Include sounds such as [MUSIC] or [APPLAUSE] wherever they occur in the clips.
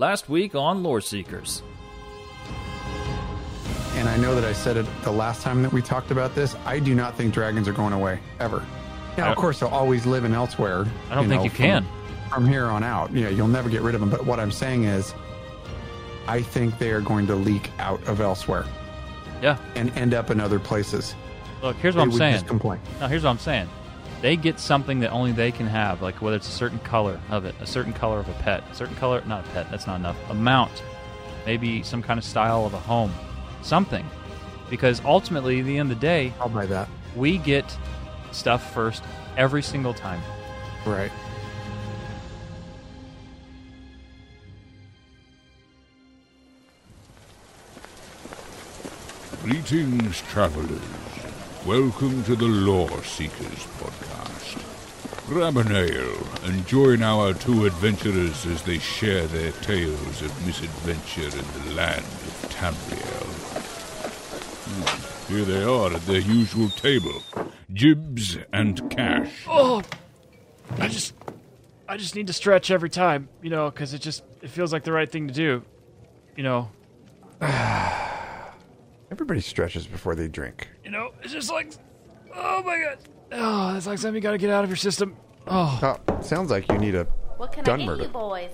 Last week on Lore Seekers. And I know that I said it the last time that we talked about this. I do not think dragons are going away ever. Now, of course, they'll always live in elsewhere. I don't think know, you from- can. from here on out. Yeah, you'll never get rid of them. But what I'm saying is, I think they are going to leak out of elsewhere Yeah. and end up in other places. Look, here's They what I'm would saying. just complain. No, here's what I'm saying. They get something that only they can have, like whether it's a certain color of it, a certain color of a pet, a certain color, not a pet, that's not enough, a mount, maybe some kind of style of a home, something. Because ultimately, at the end of the day, I'll buy that. we get stuff first every single time. Right. Greetings, travelers. Welcome to the Lore Seekers podcast. Grab an ale and join our two adventurers as they share their tales of misadventure in the land of Tamriel. Hmm, Here they are at their usual table Jibs and Cash. Oh, I just, I just need to stretch every time, you know, because it just it feels like the right thing to do, you know. [SIGHS] Everybody stretches before they drink. You know, it's just like, oh my god, oh, it's like something you got to get out of your system. Oh, Oh, sounds like you need a What can Done I get murder. you boys?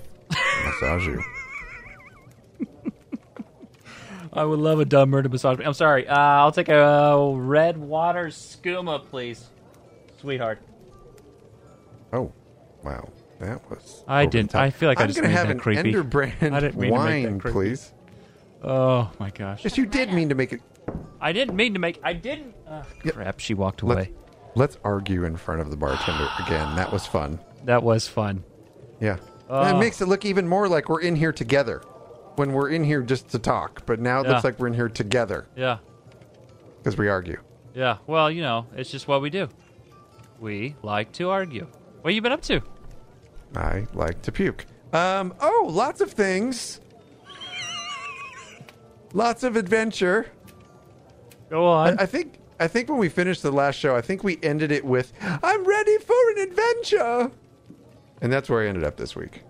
massage you. I would love a Dunmer massage. I'm sorry. Uh, I'll take a red water skooma, please, sweetheart. Oh, wow. That was. I over the didn't- top. I feel like I I'm just gonna made have that an creepy. Emberbrand [LAUGHS] I didn't mean to make that wine, creepy. please. Oh my gosh! Yes, you did mean to make it. I didn't mean to make. I didn't. Uh, Yep. Crap! She walked Let's, away. let's argue in front of the bartender [SIGHS] again. That was fun. That was fun. Yeah. Oh. And it makes it look even more like we're in here together when we're in here just to talk. But now it Yeah. looks like we're in here together Yeah. because we argue. Yeah. Well, you know, it's just what we do. We like to argue. What you been up to? I like to puke. Um. Oh, lots of things. Lots of adventure. Go on. I, I think. I think when we finished the last show, I think we ended it with "I'm ready for an adventure," and that's where I ended up this week.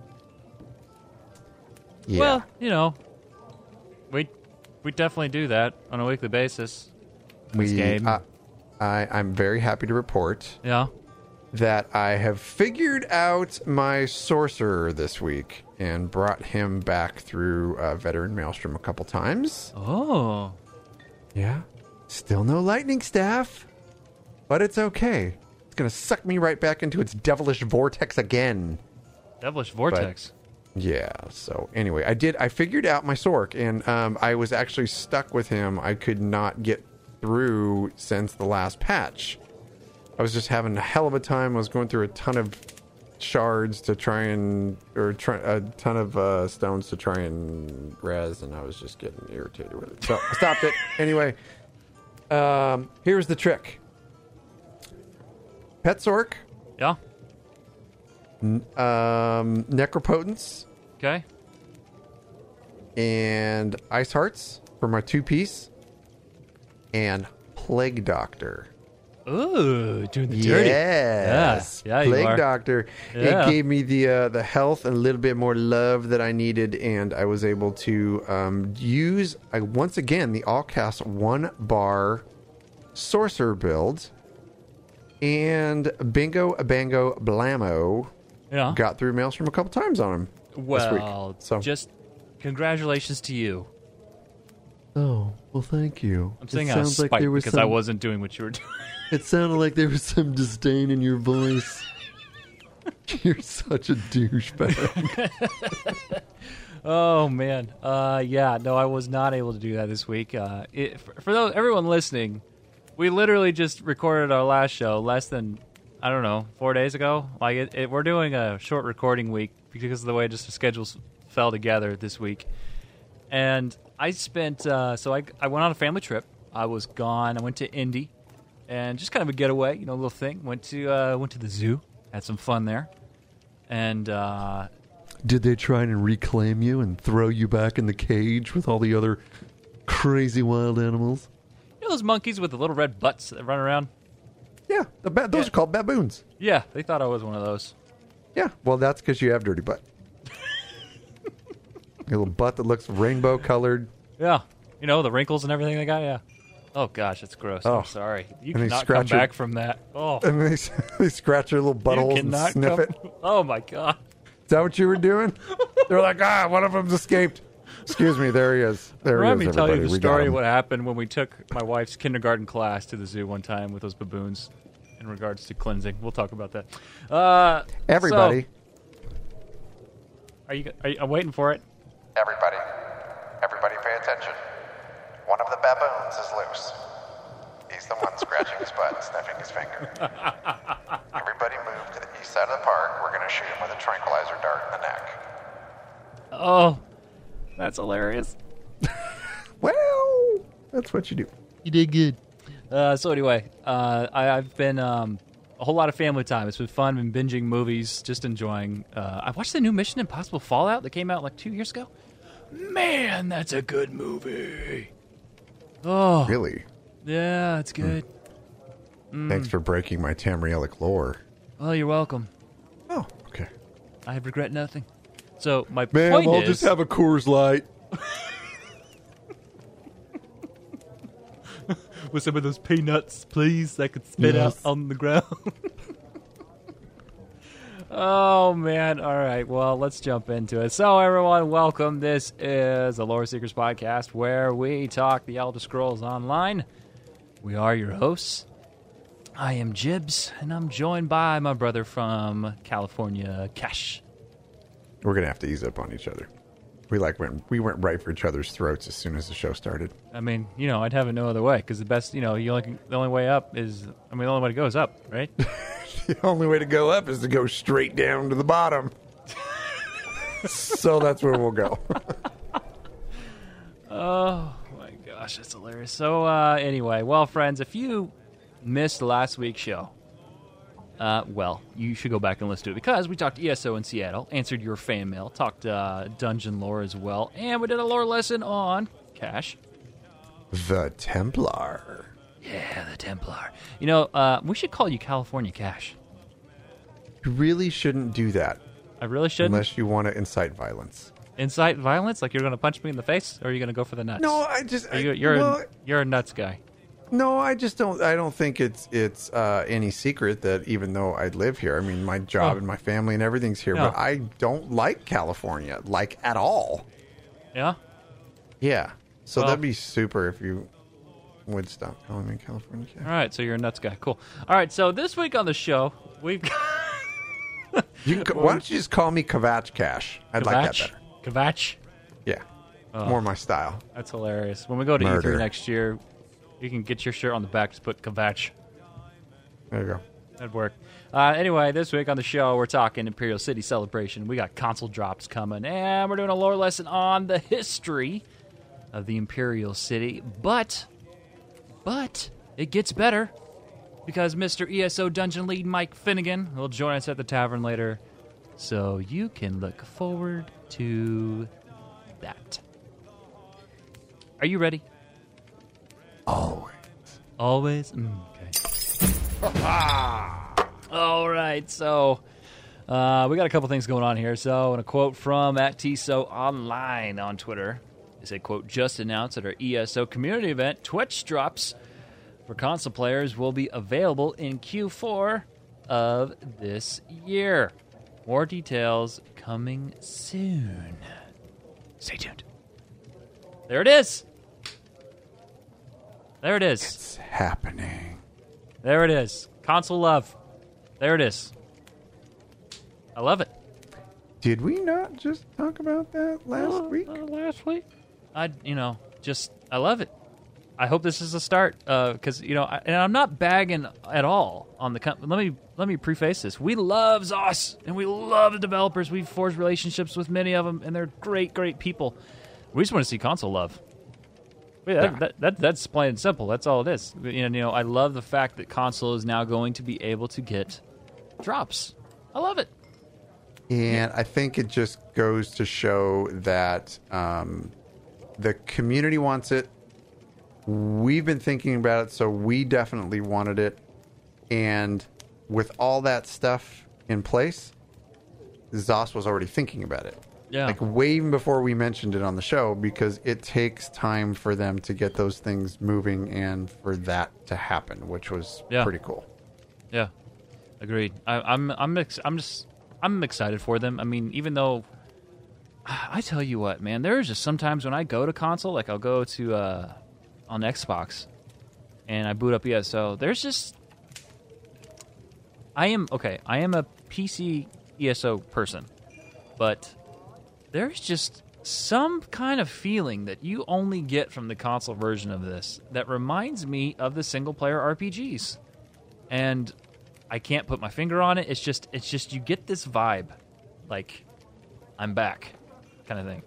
Yeah. Well, you know, we we definitely do that on a weekly basis. this we. game. Uh, I, I'm very happy to report Yeah. That I have figured out my sorcerer this week and brought him back through uh, veteran maelstrom a couple times. Oh. Yeah. Still no lightning staff, but it's okay. It's gonna suck me right back into its devilish vortex again. Devilish vortex. Yeah. So anyway, I did. I figured out my Sorc, and um, I was actually stuck with him. I could not get through since the last patch. I was just having a hell of a time. I was going through a ton of shards to try and, or try, a ton of uh, stones to try and res, and I was just getting irritated with it. So I stopped it. Anyway, um, here's the trick. Pet Sorc, yeah. um, Necropotence, Okay. and Ice Hearts for my two piece, and Plague Doctor. Ooh, doing the dirty. Yes, Yeah, yeah, you Plague. Doctor. Yeah. It gave me the uh, the health and a little bit more love that I needed, and I was able to um, use I, once again the all cast one bar sorcerer build, and Bingo Bango Blammo Yeah. got through Maelstrom a couple times on him this well, week. So just congratulations to you. Oh, well, thank you. I'm It saying out of sounds like there was because I wasn't doing what you were doing. [LAUGHS] It sounded like there was some disdain in your voice. [LAUGHS] You're such a douchebag. [LAUGHS] Oh man, uh, yeah, no, I was not able to do that this week. Uh, it, for, for those everyone listening, we literally just recorded our last show less than I don't know four days ago. Like it, it, we're doing a short recording week because of the way just the schedules fell together this week. And I spent uh, so I I went on a family trip. I was gone. I went to Indy, and just kind of a getaway, you know, a little thing. Went to uh, went to the zoo, had some fun there, and uh, Did they try and reclaim you and throw you back in the cage with all the other crazy wild animals? you know those monkeys with the little red butts that run around. yeah, the ba- those Yeah. are called baboons. Yeah, they thought I was one of those. Yeah, well, that's because you have dirty butt. Your little butt that looks rainbow colored. Yeah. You know, the wrinkles and everything they got, yeah. Oh gosh, it's gross. Oh. I'm sorry. You And they cannot come scratch your- back from that. Oh. And they, [LAUGHS] they scratch your little You and cannot sniff come- it. Oh my god. Is that what you were doing? [LAUGHS] They're like, ah, one of them's escaped. Excuse me, there he is. There Let he me is. tell you everybody. the We got story of him. what happened when we took my wife's kindergarten class to the zoo one time with those baboons in regards to cleansing. We'll talk about that. Uh, Everybody, so- are you? Are you I'm waiting for it. Everybody, everybody pay attention. One of the baboons is loose. He's the one scratching his butt and sniffing his finger. [LAUGHS] Everybody move to the east side of the park. We're going to shoot him with a tranquilizer dart in the neck. Oh, that's hilarious. [LAUGHS] well, that's what you do. You did good. Uh, so anyway, uh, I, I've been um, a whole lot of family time. It's been fun. Been binging movies, just enjoying. Uh, I watched the new Mission Impossible Fallout that came out like two years ago. Man, that's a good movie. Oh, Really? yeah, it's good. Thanks for breaking my Tamrielic lore. Oh, you're welcome. Oh, okay. I regret nothing. So my Ma'am, point I'll is, just have a Coors Light. [LAUGHS] with some of those peanuts, please, I could spit Yes. out on the ground. [LAUGHS] oh man! All right, well, let's jump into it. So, everyone, welcome. This is the Lore Seekers podcast, where we talk the Elder Scrolls Online. We are your hosts. I am Jibs, and I'm joined by my brother from California, Cash. We're gonna have to ease up on each other. We like went we went right for each other's throats as soon as the show started. I mean, you know, I'd have it no other way because the best, you know, you only the only way up is, I mean, the only way to go is up, right? [LAUGHS] The only way to go up is to go straight down to the bottom. so that's where we'll go. [LAUGHS] Oh my gosh, that's hilarious. So uh, anyway, well, friends, if you missed last week's show, uh, well, you should go back and listen to it because we talked ESO in Seattle, answered your fan mail, talked uh, dungeon lore as well, and we did a lore lesson on Cash. the Templar. Yeah, the Templar. You know, uh, we should call you California Cash. You really shouldn't do that I really should. not unless you want to incite violence. Incite violence, like you're going to punch me in the face, or are you going to go for the nuts? No, I just Are you, you're, well, a, you're a nuts guy. No, I just don't. I don't think it's it's uh, any secret that even though I live here, I mean, my job Oh. and my family and everything's here, No. but I don't like California, like at all. Yeah. Yeah, so Well- that'd be super if you would stop calling me California. All right, so you're a nuts guy. Cool. All right, so this week on the show, we've got [LAUGHS] You can, why don't you just call me Kavach Cash? I'd like that better. Kavach. Yeah, more my style. That's hilarious. When we go to Murder. E3 next year, you can get your shirt on the back. Just put Kavach. There you go. That'd work. Uh, anyway, this week on the show, we're talking Imperial City Celebration. We got console drops coming, and we're doing a lore lesson on the history of the Imperial City. But, but it gets better because Mr. ESO Dungeon Lead Mike Finnegan will join us at the tavern later, so you can look forward to that. Are you ready? Always. Always? Mm, okay. [LAUGHS] All right, so uh, we got a couple things going on here. So, in a quote from at TSO Online on Twitter, they said, quote, just announced at our ESO community event, Twitch drops for console players will be available in Q4 of this year. More details coming soon. Stay tuned. There it is. There it is. It's happening. There it is. Console love. There it is. I love it. Did we not just talk about that last week? Uh, last week. I, you know, just I love it. I hope this is a start uh, because you know, I, and I'm not bagging at all on the company. Let me let me preface this. We love Zos and we love the developers. We've forged relationships with many of them, and they're great, great people. We just want to see console love. Wait, that, Yeah. that, that, that's plain and simple. That's all it is. And, you know, I love the fact that console is now going to be able to get drops. I love it. And I think it just goes to show that um, the community wants it. We've been thinking about it, so we definitely wanted it. And with all that stuff in place, Zos was already thinking about it. Yeah. Like way even before we mentioned it on the show because it takes time for them to get those things moving and for that to happen, which was Yeah. pretty cool. Yeah, agreed. I, I'm I'm ex- I'm just I'm excited for them. I mean, even though [SIGHS] I tell you what, man, there's just sometimes when I go to console, like I'll go to uh, on Xbox, and I boot up ESO. There's just I am okay. I am a PC ESO person, but there's just some kind of feeling that you only get from the console version of this that reminds me of the single player RPGs and I can't put my finger on it. It's just it's just you get this vibe, like I'm back, kind of thing,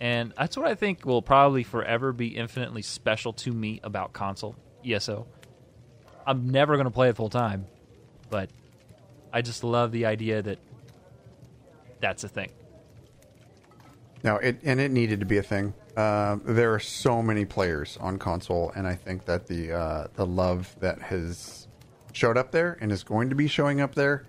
and that's what I think will probably forever be infinitely special to me about console ESO. I'm never gonna play it full time, but I just love the idea that that's a thing. No, it and it needed to be a thing. Um, there are so many players on console, and I think that the uh, the love that has showed up there and is going to be showing up there.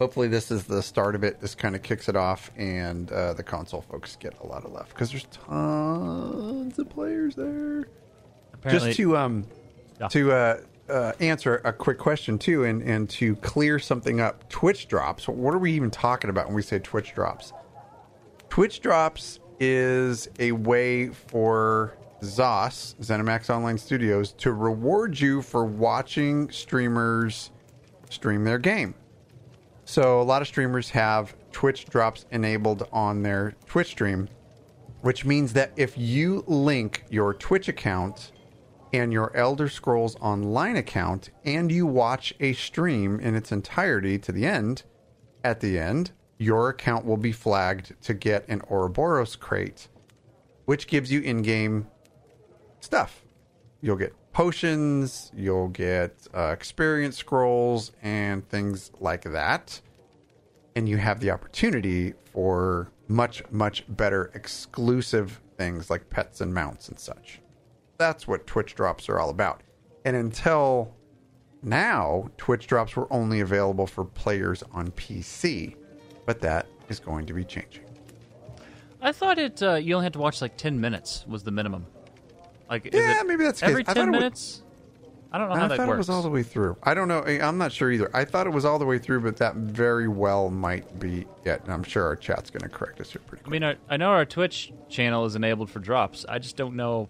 Hopefully, this is the start of it. This kind of kicks it off, and uh, the console folks get a lot of love because there's tons of players there. Apparently, Just to um Yeah. to uh, uh, answer a quick question too, and and to clear something up, Twitch drops. What are we even talking about when we say Twitch drops? Twitch drops is a way for ZOS, ZeniMax Online Studios, to reward you for watching streamers stream their game. So a lot of streamers have Twitch drops enabled on their Twitch stream, which means that if you link your Twitch account and your Elder Scrolls Online account and you watch a stream in its entirety to the end, at the end, your account will be flagged to get an Ouroboros crate, which gives you in game stuff. You'll get potions, you'll get uh, experience scrolls, and things like that. And you have the opportunity for much, much better exclusive things like pets and mounts and such. That's what Twitch drops are all about. And until now, Twitch drops were only available for players on PC, but that is going to be changing. I thought it. Uh, you only had to watch like ten minutes was the minimum. Like, is Yeah, it maybe that's the case. every I ten was- minutes. I don't know I how that thought works. it was all the way through. I don't know. I'm not sure either. I thought it was all the way through, but that very well might be it. And I'm sure our chat's going to correct us here pretty I mean, I, I know our Twitch channel is enabled for drops. I just don't know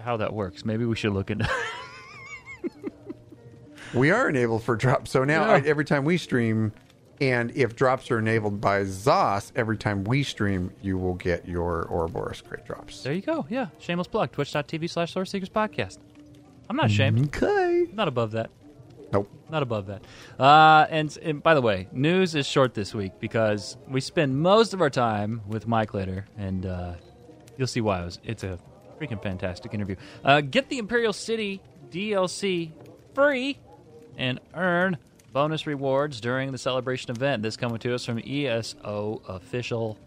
how that works. Maybe we should look into. [LAUGHS] We are enabled for drops. So now Yeah. I, every time we stream, and if drops are enabled by ZOS, every time we stream, you will get your Ouroboros crate drops. there you go. Yeah, shameless plug. Twitch.tv slash Source Seekers Podcast. I'm not ashamed. Okay. Not above that. Nope. Not above that. Uh, and, and by the way, news is short this week because we spend most of our time with Mike later, and uh, you'll see why. It was, it's a freaking fantastic interview. Uh, get the Imperial City DLC free and earn bonus rewards during the celebration event. This coming to us from ESO Official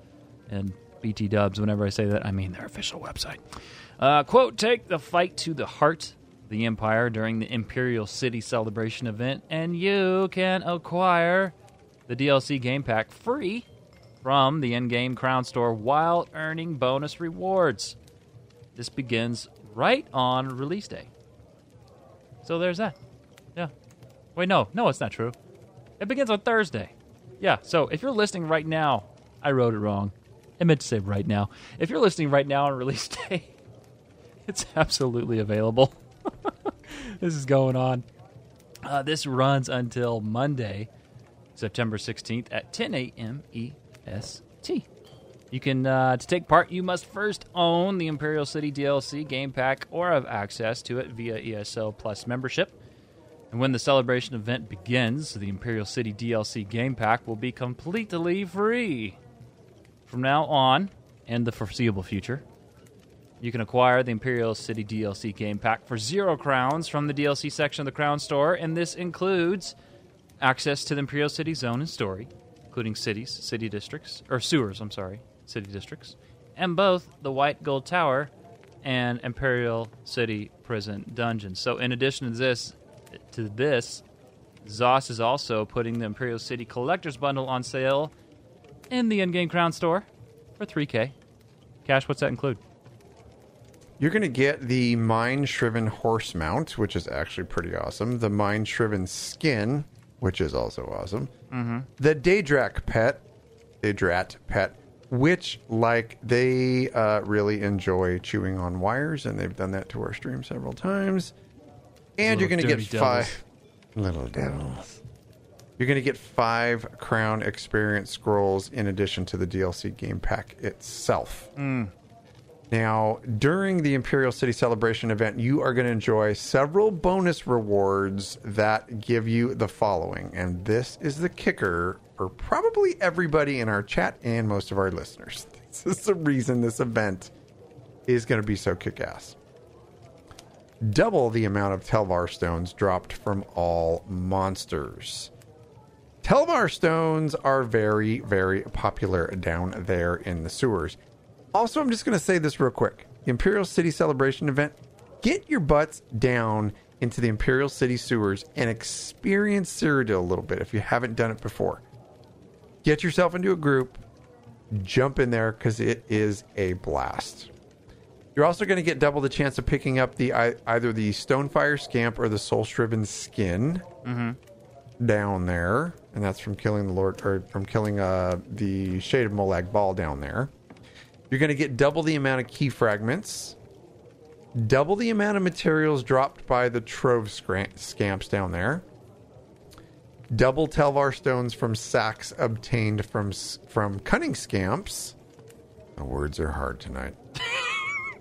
and BT Dubs. Whenever I say that, I mean their official website. Uh, quote: Take the fight to the heart the Empire during the Imperial City celebration event, and you can acquire the DLC game pack free from the in-game Crown Store while earning bonus rewards. This begins right on release day. So there's that. Wait, no, no, it's not true. It begins on Thursday. Yeah. So if you're listening right now, I wrote it wrong. I meant to say right now. If you're listening right now on release [LAUGHS] day, it's absolutely available. [LAUGHS] this is going on. Uh, this runs until Monday, September 16th at 10 a.m. EST. You can uh, to take part, you must first own the Imperial City DLC game pack or have access to it via ESO Plus membership. And when the celebration event begins, the Imperial City DLC game pack will be completely free. From now on, and the foreseeable future, you can acquire the Imperial City DLC game pack for zero crowns from the DLC section of the Crown Store, and this includes access to the Imperial City Zone and Story, including cities, city districts, or sewers, I'm sorry, city districts, and both the White Gold Tower and Imperial City Prison Dungeons. So, in addition to this, to this, ZOS is also putting the Imperial City Collector's Bundle on sale in the in-game Crown Store for 3K. Cash, what's that include? You're going to get the Mind Shriven Horse Mount, which is actually pretty awesome. The Mind Shriven Skin, which is also awesome. Mm-hmm. The Daedrak Pet, Daedrat Pet, which, like, they uh, really enjoy chewing on wires, and they've done that to our stream several times. And you're going to get devils. five. Little devils. You're going to get five Crown Experience Scrolls in addition to the DLC game pack itself. Mm. Now, during the Imperial City Celebration event, you are going to enjoy several bonus rewards that give you the following. And this is the kicker for probably everybody in our chat and most of our listeners. [LAUGHS] This is the reason this event is going to be so kick ass. Double the amount of Telvar stones dropped from all monsters. Telvar stones are very, very popular down there in the sewers. Also, I'm just going to say this real quick. The Imperial City Celebration event, get your butts down into the Imperial City sewers and experience Cyrodiil a little bit if you haven't done it before. Get yourself into a group, jump in there because it is a blast. You're also going to get double the chance of picking up the either the Stonefire Scamp or the Soul Shriven Skin down there, and that's from killing the Lord or from killing uh, the Shade of Molag Bal down there. You're going to get double the amount of key fragments, double the amount of materials dropped by the Trove scamps down there, double Telvar stones from sacks obtained from from cunning scamps. The words are hard tonight.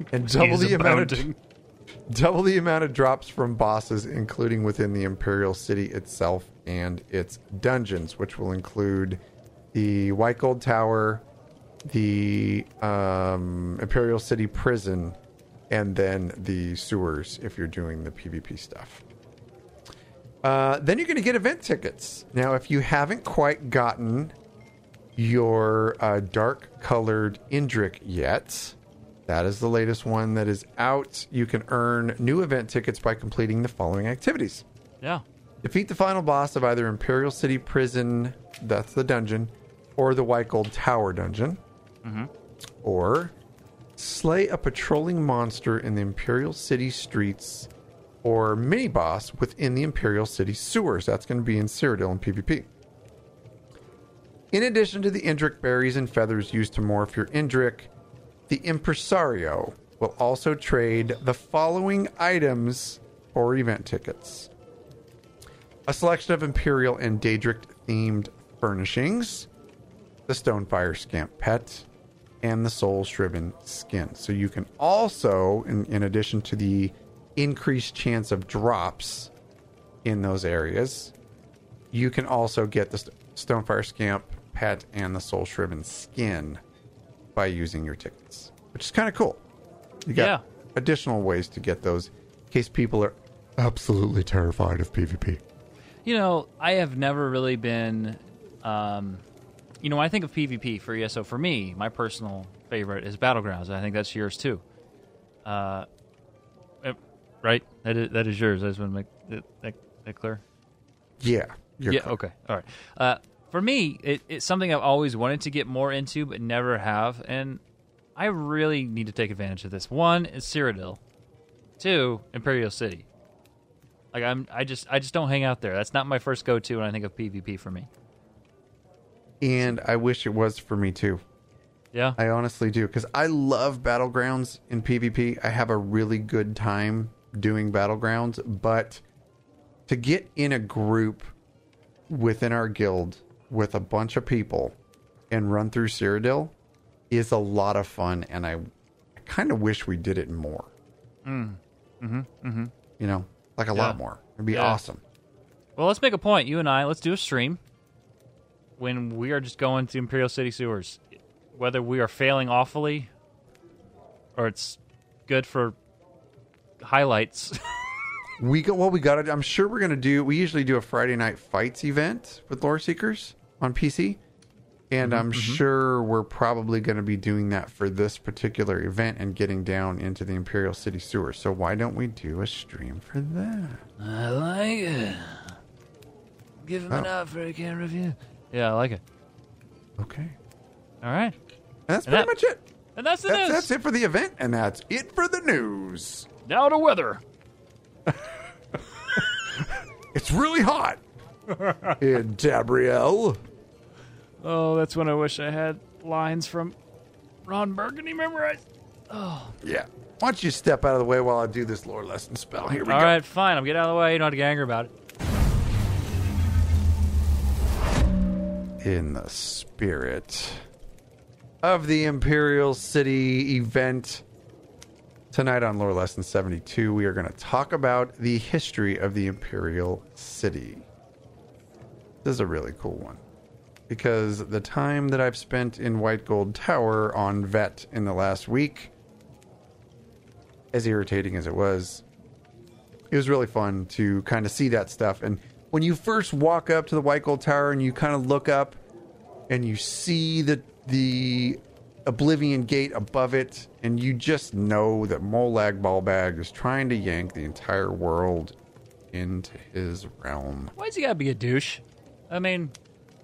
[LAUGHS] and double the amount of [LAUGHS] double the amount of drops from bosses, including within the Imperial City itself and its dungeons, which will include the White Gold Tower, the um, Imperial City Prison, and then the sewers if you're doing the PvP stuff. Uh, then you're going to get event tickets. Now, if you haven't quite gotten your uh, dark colored Indrik yet, that is the latest one that is out. You can earn new event tickets by completing the following activities Yeah. defeat the final boss of either Imperial City Prison, that's the dungeon, or the White Gold Tower dungeon, mm-hmm. or slay a patrolling monster in the Imperial City streets, or mini boss within the Imperial City sewers. That's going to be in Cyrodiil and PvP. In addition to the Indrik berries and feathers used to morph your Indrik, the Impresario will also trade the following items for event tickets a selection of Imperial and Daedric themed furnishings, the Stonefire Scamp pet, and the Soul Shriven skin. So you can also, in, in addition to the increased chance of drops in those areas, you can also get the St- Stonefire Scamp pet and the Soul Shriven skin by using your tickets, which is kind of cool. You got Yeah. additional ways to get those in case people are absolutely terrified of PvP. You know, I have never really been. Um, you know, when I think of PvP for ESO, for me, my personal favorite is Battlegrounds. and I think that's yours too. Uh, uh, right? That is that is yours. I just want to make that, that, that clear. Yeah. You're yeah. correct. Okay. All right. Uh, for me, it, it's something I've always wanted to get more into, but never have, and I really need to take advantage of this. One is Cyrodiil. Two, Imperial City. Like I'm, I just, I just don't hang out there. That's not my first go-to when I think of PvP for me. And I wish it was for me too. Yeah. I honestly do because I love battlegrounds in PvP. I have a really good time doing battlegrounds, but to get in a group within our guild with a bunch of people and run through Cyrodiil is a lot of fun, and I, I kind of wish we did it more. Mm. Mm-hmm. Mm-hmm. You know, like a lot more. It'd be Yeah. awesome. Well, let's make a point. You and I, let's do a stream when we are just going to Imperial City sewers, whether we are failing awfully or it's good for highlights. [LAUGHS] We go well. We got it. I'm sure we're gonna do. We usually do a Friday night fights event with Lore Seekers on PC, and mm-hmm, I'm mm-hmm. sure we're probably going to be doing that for this particular event and getting down into the Imperial City sewers. So why don't we do a stream for that? I like it. Give him an oh. offer I can't refuse. Yeah, I like it. Okay. All right. And that's And pretty that- much it. And that's the That's, news. that's it for the event, and that's it for the news. Now to weather. [LAUGHS] It's really hot in Tamriel. Oh, that's when I wish I had lines from Ron Burgundy memorized. Oh. Yeah. Why don't you step out of the way while I do this lore lesson spell? Here we All go. right, fine. I'm getting out of the way. You don't have to get angry about it. in the spirit of the Imperial City event. Tonight on Lore Lesson 72, we are going to talk about the history of the Imperial City. This is a really cool one because the time that I've spent in White Gold Tower on Vet in the last week, as irritating as it was, it was really fun to kind of see that stuff. And when you first walk up to the White Gold Tower and you kind of look up and you see the the Oblivion Gate above it, and you just know that Molag Balbag is trying to yank the entire world into his realm Why's he gotta be a douche? I mean,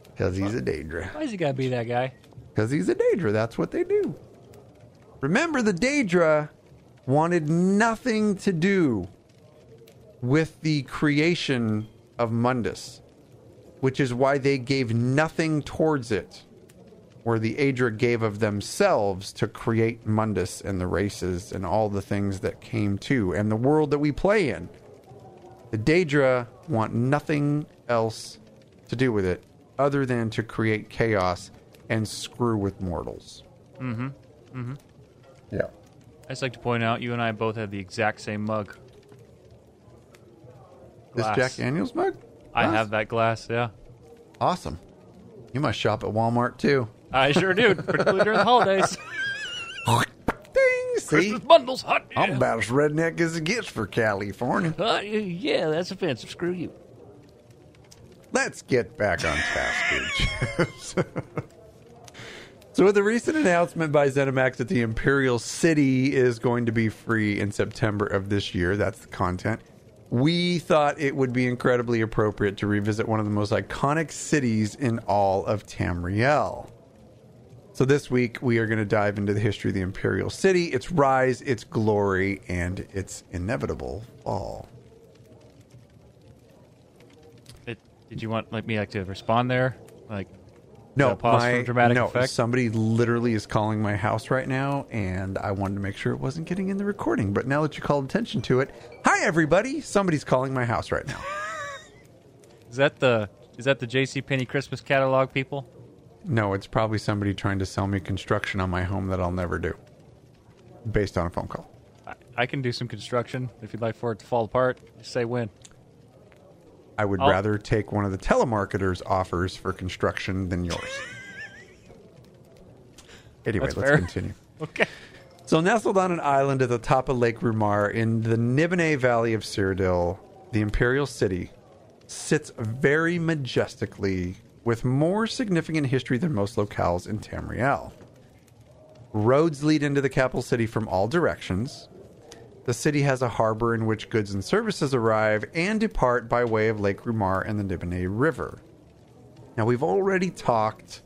because he's a Daedra. why's he gotta be that guy? Because he's a Daedra. That's what they do. Remember, the Daedra wanted nothing to do with the creation of Mundus, which is why they gave nothing towards it, where the Aedra gave of themselves to create Mundus and the races and all the things that came to, and the world that we play in. The Daedra want nothing else to do with it other than to create chaos and screw with mortals. Mm-hmm. Mm-hmm. Yeah. I just like to point out you and I both have the exact same mug. This Jack Daniels mug? I have that glass, yeah. Awesome. You must shop at Walmart too. I sure do, particularly during the holidays. [LAUGHS] Ding! See? Christmas bundles, hot. I'm about as redneck as it gets for California. Uh, yeah, that's offensive. Screw you. Let's get back on task, Gooch. [LAUGHS] So, with the recent announcement by ZeniMax that the Imperial City is going to be free in September of this year, that's the content, we thought it would be incredibly appropriate to revisit one of the most iconic cities in all of Tamriel. So, this week we are going to dive into the history of the Imperial City, its rise, its glory, and its inevitable fall. It, did you want like me like to respond there? Like, No, my, no, effect. somebody literally is calling my house right now, and I wanted to make sure it wasn't getting in the recording. But now that you called attention to it, hi everybody! Somebody's calling my house right now. [LAUGHS] is that the is that the J.C. Penney Christmas catalog people? No, it's probably somebody trying to sell me construction on my home that I'll never do, based on a phone call. I, I can do some construction if you'd like for it to fall apart. Say when. I would I'll- rather take one of the telemarketers' offers for construction than yours. [LAUGHS] anyway, That's let's fair. continue. [LAUGHS] Okay. So, nestled on an island at the top of Lake Rumar in the Nibene Valley of Cyrodiil, the Imperial City sits very majestically with more significant history than most locales in Tamriel. Roads lead into the capital city from all directions. The city has a harbor in which goods and services arrive and depart by way of Lake Rumar and the Nibene River. Now, we've already talked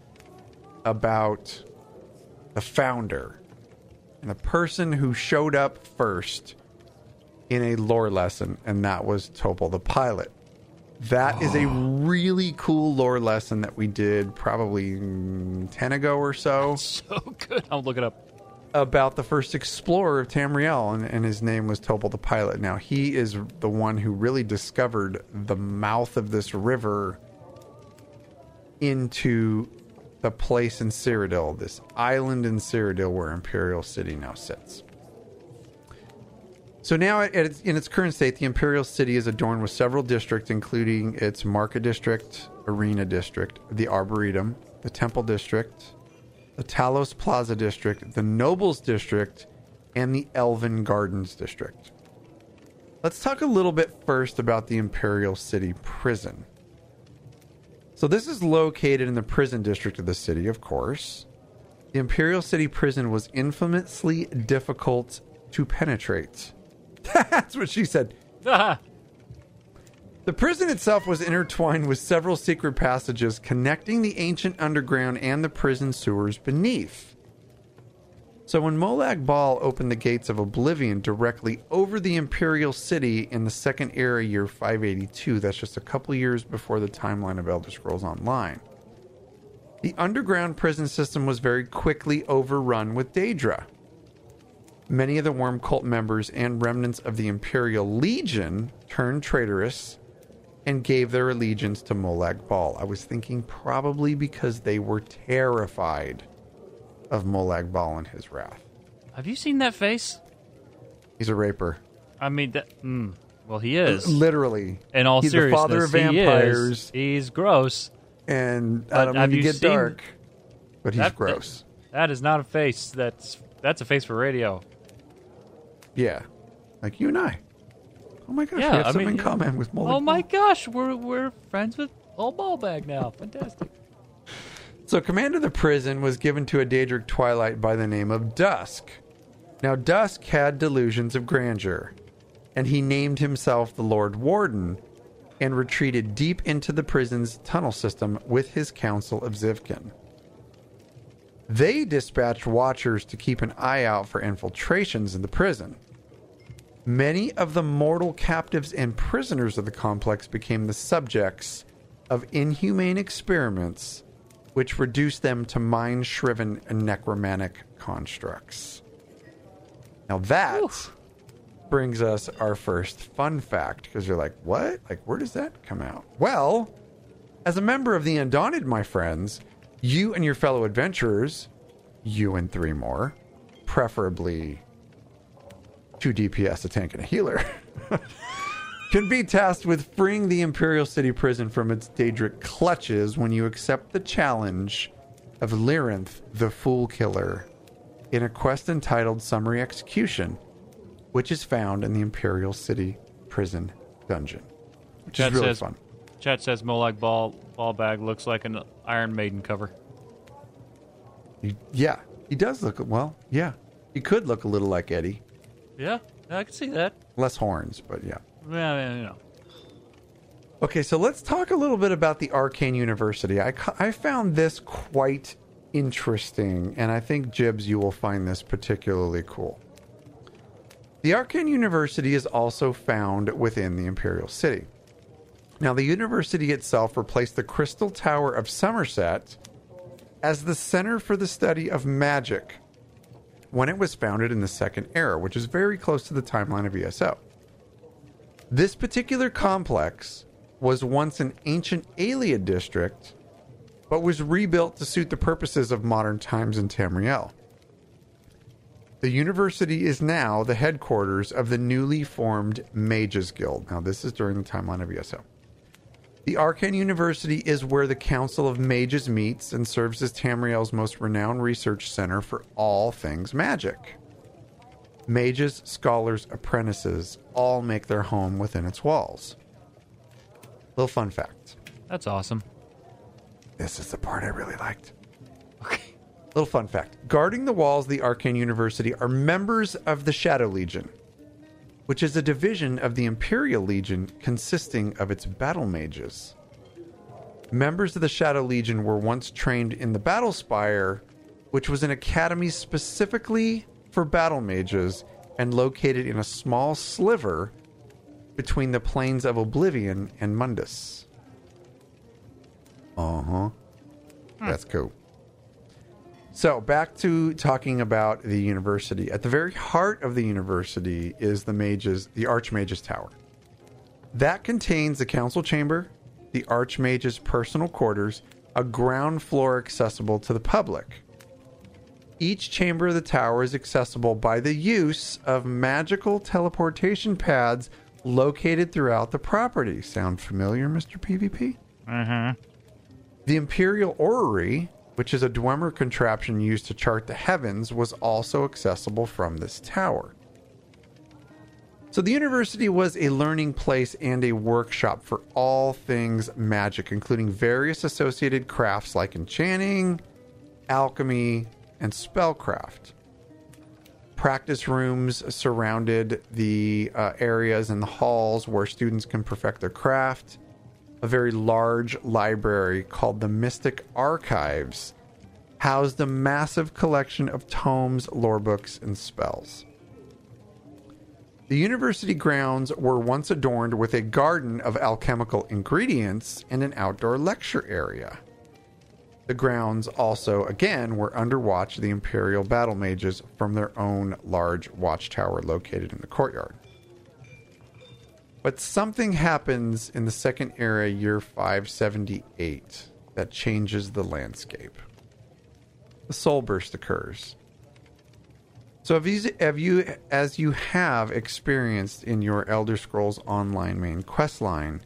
about the founder and the person who showed up first in a lore lesson, and that was Topal the pilot. That is a really cool lore lesson that we did probably mm, 10 ago or so [LAUGHS] So good. I'll look it up. about the first explorer of Tamriel, and, and his name was Topal the pilot. Now, he is the one who really discovered the mouth of this river into the place in Cyrodiil, this island in Cyrodiil where Imperial City now sits. So now, its, in its current state, the Imperial City is adorned with several districts, including its Market District, Arena District, the Arboretum, the Temple District, the Talos Plaza District, the Nobles District, and the Elven Gardens District. Let's talk a little bit first about the Imperial City Prison. So, this is located in the prison district of the city, of course. The Imperial City Prison was infamously difficult to penetrate. [LAUGHS] That's what she said. The prison itself was intertwined with several secret passages connecting the ancient underground and the prison sewers beneath. So when Molag Bal opened the gates of Oblivion directly over the Imperial City in the Second Era year 582, that's just a couple years before the timeline of Elder Scrolls Online, the underground prison system was very quickly overrun with Daedra. Many of the Worm Cult members and remnants of the Imperial Legion turned traitorous and gave their allegiance to Molag Bal. I was thinking probably because they were terrified of Molag Bal and his wrath. Have you seen that face? He's a raper. I mean, that. Mm, well, he is. Literally. In all He's the father of he vampires. He's gross. And I don't have mean to you get dark, but he's That- gross. That is not a face. That's that's a face for radio. Yeah. Like you and I. Oh my gosh, Yeah, we have I something mean, in common with Molag Oh my gosh, we're we're friends with old Ballbag now. Fantastic. [LAUGHS] So, command of the prison was given to a Daedric Twilight by the name of Dusk. Now, Dusk had delusions of grandeur, and he named himself the Lord Warden and retreated deep into the prison's tunnel system with his council of Xivkyn. They dispatched watchers to keep an eye out for infiltrations in the prison. Many of the mortal captives and prisoners of the complex became the subjects of inhumane experiments which reduced them to mind shriven and necromantic constructs. Now that brings us our first fun fact because you're like, what? Like, where does that come out? Well, as a member of the Undaunted, my friends, you and your fellow adventurers, you and three more, preferably two DPS, a tank, and a healer, [LAUGHS] can be tasked with freeing the Imperial City prison from its Daedric clutches when you accept the challenge of Lyrinth, the Fool Killer, in a quest entitled Summary Execution, which is found in the Imperial City prison dungeon, which Chat is really says- fun. Chat says Molag Ball bag looks like an Iron Maiden cover. He- yeah, he does look well. Yeah, he could look a little like Eddie, Yeah, I can see that. less horns, but yeah. Yeah, yeah, you know. Okay, so let's talk a little bit about the Arcane University. I, I found this quite interesting, and I think, Jibs, you will find this particularly cool. The Arcane University is also found within the Imperial City. Now, the university itself replaced the Crystal Tower of Summerset as the center for the study of magic when it was founded in the Second Era, which is very close to the timeline of ESO. This particular complex was once an ancient Ayleid district, but was rebuilt to suit the purposes of modern times in Tamriel. The university is now the headquarters of the newly formed Mages Guild. Now, this is during the timeline of ESO. The Arcane University is where the Council of Mages meets and serves as Tamriel's most renowned research center for all things magic. Mages, scholars, apprentices all make their home within its walls. Little fun fact. That's awesome. This is the part I really liked. Okay. Little fun fact. Guarding the walls of the Arcane University are members of the Shadow Legion, which is a division of the Imperial Legion consisting of its battle mages. Members of the Shadow Legion were once trained in the Battle Spire, which was an academy specifically for battle mages and located in a small sliver between the planes of Oblivion and Mundus. Uh huh. That's cool. So, back to talking about the university. At the very heart of the university is the mages, the Archmage's Tower. That contains the council chamber, the Archmage's personal quarters, a ground floor accessible to the public. Each chamber of the tower is accessible by the use of magical teleportation pads located throughout the property. Sound familiar, Mr. PvP? Mm-hmm. The Imperial Orrery, which is a Dwemer contraption used to chart the heavens, was also accessible from this tower. So the university was a learning place and a workshop for all things magic, including various associated crafts like enchanting, alchemy, and spellcraft. Practice rooms surrounded the uh, areas and the halls where students can perfect their craft a very large library called the Mystic Archives housed a massive collection of tomes, lore books, and spells. The university grounds were once adorned with a garden of alchemical ingredients and an outdoor lecture area. The grounds also, again, were under watch of the Imperial battle mages from their own large watchtower located in the courtyard. But something happens in the second era, year 578, that changes the landscape. The soul burst occurs. So, have you, have you, as you have experienced in your Elder Scrolls Online main quest line,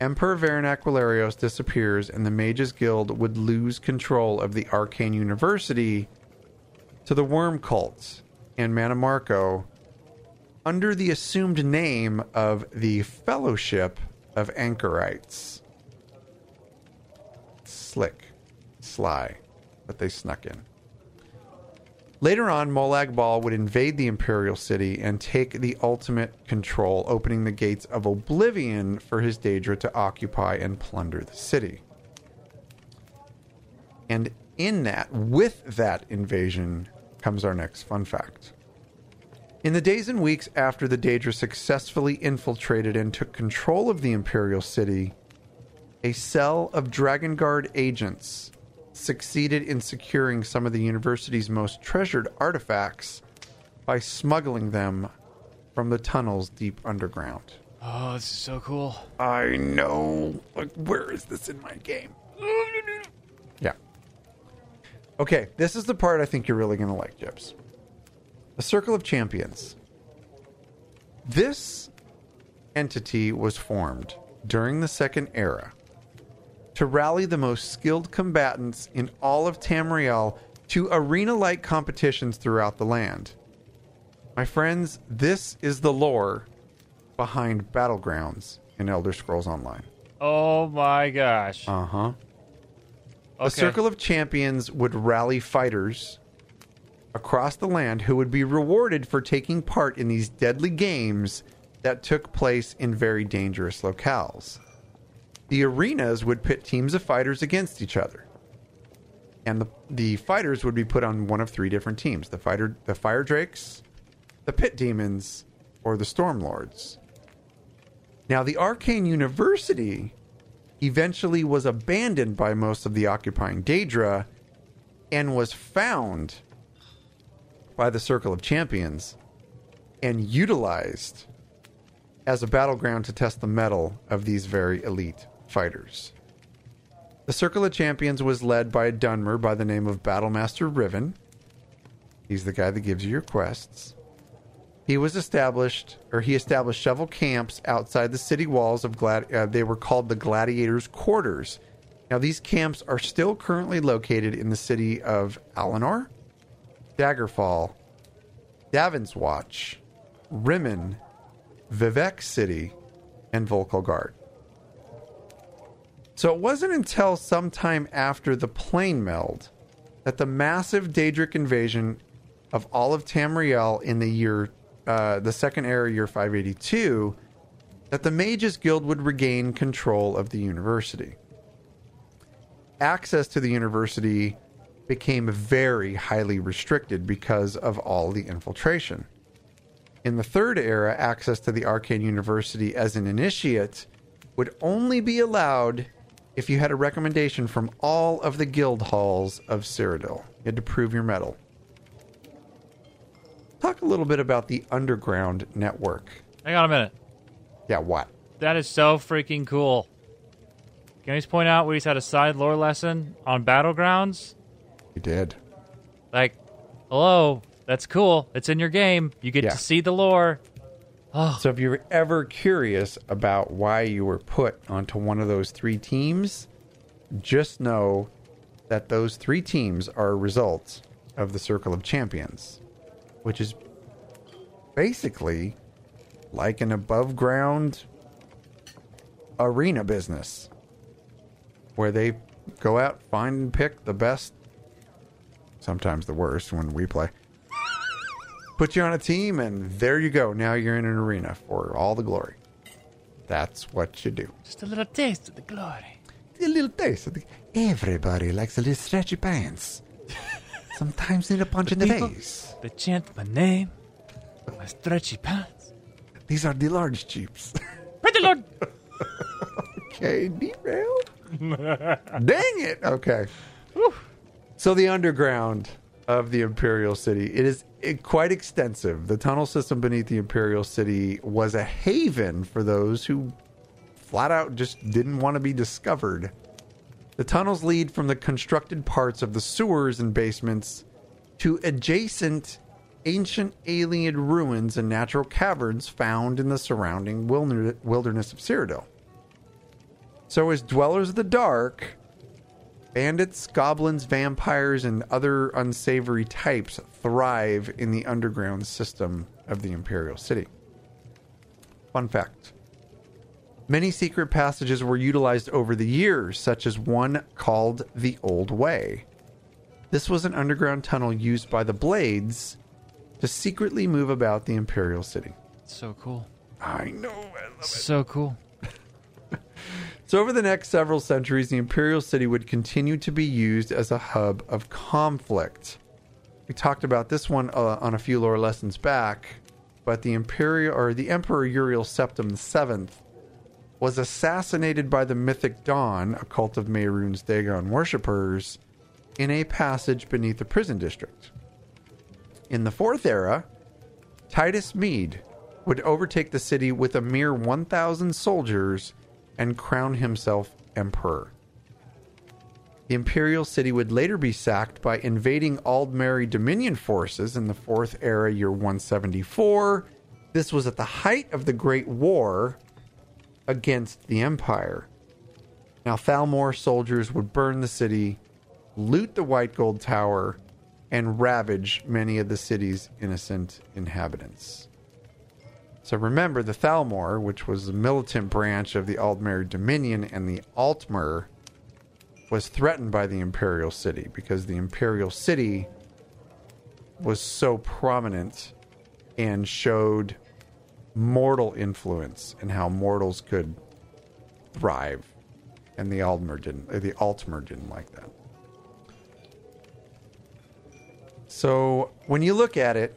Emperor Veranak Aquilarios disappears and the Mages Guild would lose control of the Arcane University to the Worm Cult and Mannimarco under the assumed name of the Fellowship of Anchorites. Slick, sly, but they snuck in. Later on, Molag Bal would invade the Imperial City and take the ultimate control, opening the gates of Oblivion for his Daedra to occupy and plunder the city. And in that, with that invasion, comes our next fun fact. In the days and weeks after the Daedra successfully infiltrated and took control of the Imperial City, a cell of Dragon Guard agents succeeded in securing some of the university's most treasured artifacts by smuggling them from the tunnels deep underground. Oh, this is so cool. I know. Like, where is this in my game? Yeah. Okay, this is the part I think you're really going to like, Jibs. The Circle of Champions. This entity was formed during the Second Era to rally the most skilled combatants in all of Tamriel to arena like competitions throughout the land. My friends, this is the lore behind Battlegrounds in Elder Scrolls Online. Oh my gosh. Uh huh. Okay. A circle of champions would rally fighters across the land who would be rewarded for taking part in these deadly games that took place in very dangerous locales. The arenas would pit teams of fighters against each other. And the, the fighters would be put on one of three different teams the fighter the fire drakes, the pit demons, or the storm lords. Now the Arcane University eventually was abandoned by most of the occupying Daedra and was found by the Circle of Champions and utilized as a battleground to test the mettle of these very elite fighters. The Circle of Champions was led by a Dunmer by the name of Battlemaster Rivyn. He's the guy that gives you your quests. He was established, or he established several camps outside the city walls of Glad. Uh, they were called the Gladiators' Quarters. Now, these camps are still currently located in the city of Alinor, Daggerfall, Davon's Watch, Rimmen, Vivec City, and Vulkhel Guard. So it wasn't until sometime after the plane meld that the massive Daedric invasion of all of Tamriel in the year, uh, the second era, year 582, that the Mages Guild would regain control of the university. Access to the university became very highly restricted because of all the infiltration. In the third era, access to the Arcane University as an initiate would only be allowed if you had a recommendation from all of the guild halls of Cyrodiil. You had to prove your mettle. Talk a little bit about the underground network. Hang on a minute. Yeah, what? That is so freaking cool. Can I just point out we just had a side lore lesson on Battlegrounds? You did. Like, hello, that's cool. It's in your game. You get Yeah. to see the lore. Oh. So if you're ever curious about why you were put onto one of those three teams, just know that those three teams are a result of the Circle of Champions, which is basically like an above ground arena business where they go out, find and pick the best, sometimes the worst when we play put you on a team, and there you go. Now you're in an arena for all the glory. That's what you do. Just a little taste of the glory. A little taste. Of the, everybody likes a little stretchy pants. [LAUGHS] Sometimes need a punch in the people- face. They chant my name, my stretchy pants. These are the large jeeps. Praise the Lord. okay, derail. [LAUGHS] Dang it. Okay. So the underground of the Imperial City, it is eh, quite extensive. The tunnel system beneath the Imperial City was a haven for those who flat out just didn't want to be discovered. The tunnels lead from the constructed parts of the sewers and basements to adjacent ancient alien ruins and natural caverns found in the surrounding wilderness of Cyrodiil. So, as dwellers of the dark, bandits, goblins, vampires, and other unsavory types thrive in the underground system of the Imperial City. Fun fact Many secret passages were utilized over the years, such as one called the Old Way. This was an underground tunnel used by the Blades to secretly move about the Imperial City. So cool. I know, I love it. So cool. [LAUGHS] So, over the next several centuries, the Imperial City would continue to be used as a hub of conflict. We talked about this one uh, on a few lore lessons back, but the Imperial or the Emperor Uriel Septim VII was assassinated by the mythic Dawn, a cult of Mehrunes Dagon worshippers, in a passage beneath the prison district. In the Fourth Era, Titus Mede would overtake the city with a mere 1,000 soldiers and crown himself emperor. The imperial city would later be sacked by invading Aldmeri Dominion forces in the Fourth Era, year 174. This was at the height of the Great War against the Empire. Now, Thalmor soldiers would burn the city, loot the White Gold Tower, and ravage many of the city's innocent inhabitants. So remember, the Thalmor, which was the militant branch of the Aldmeri Dominion, and the Altmer was threatened by the Imperial City because the Imperial City was so prominent and showed mortal influence and how mortals could thrive. And the Aldmer didn't. uh, The Altmer didn't like that. So when you look at it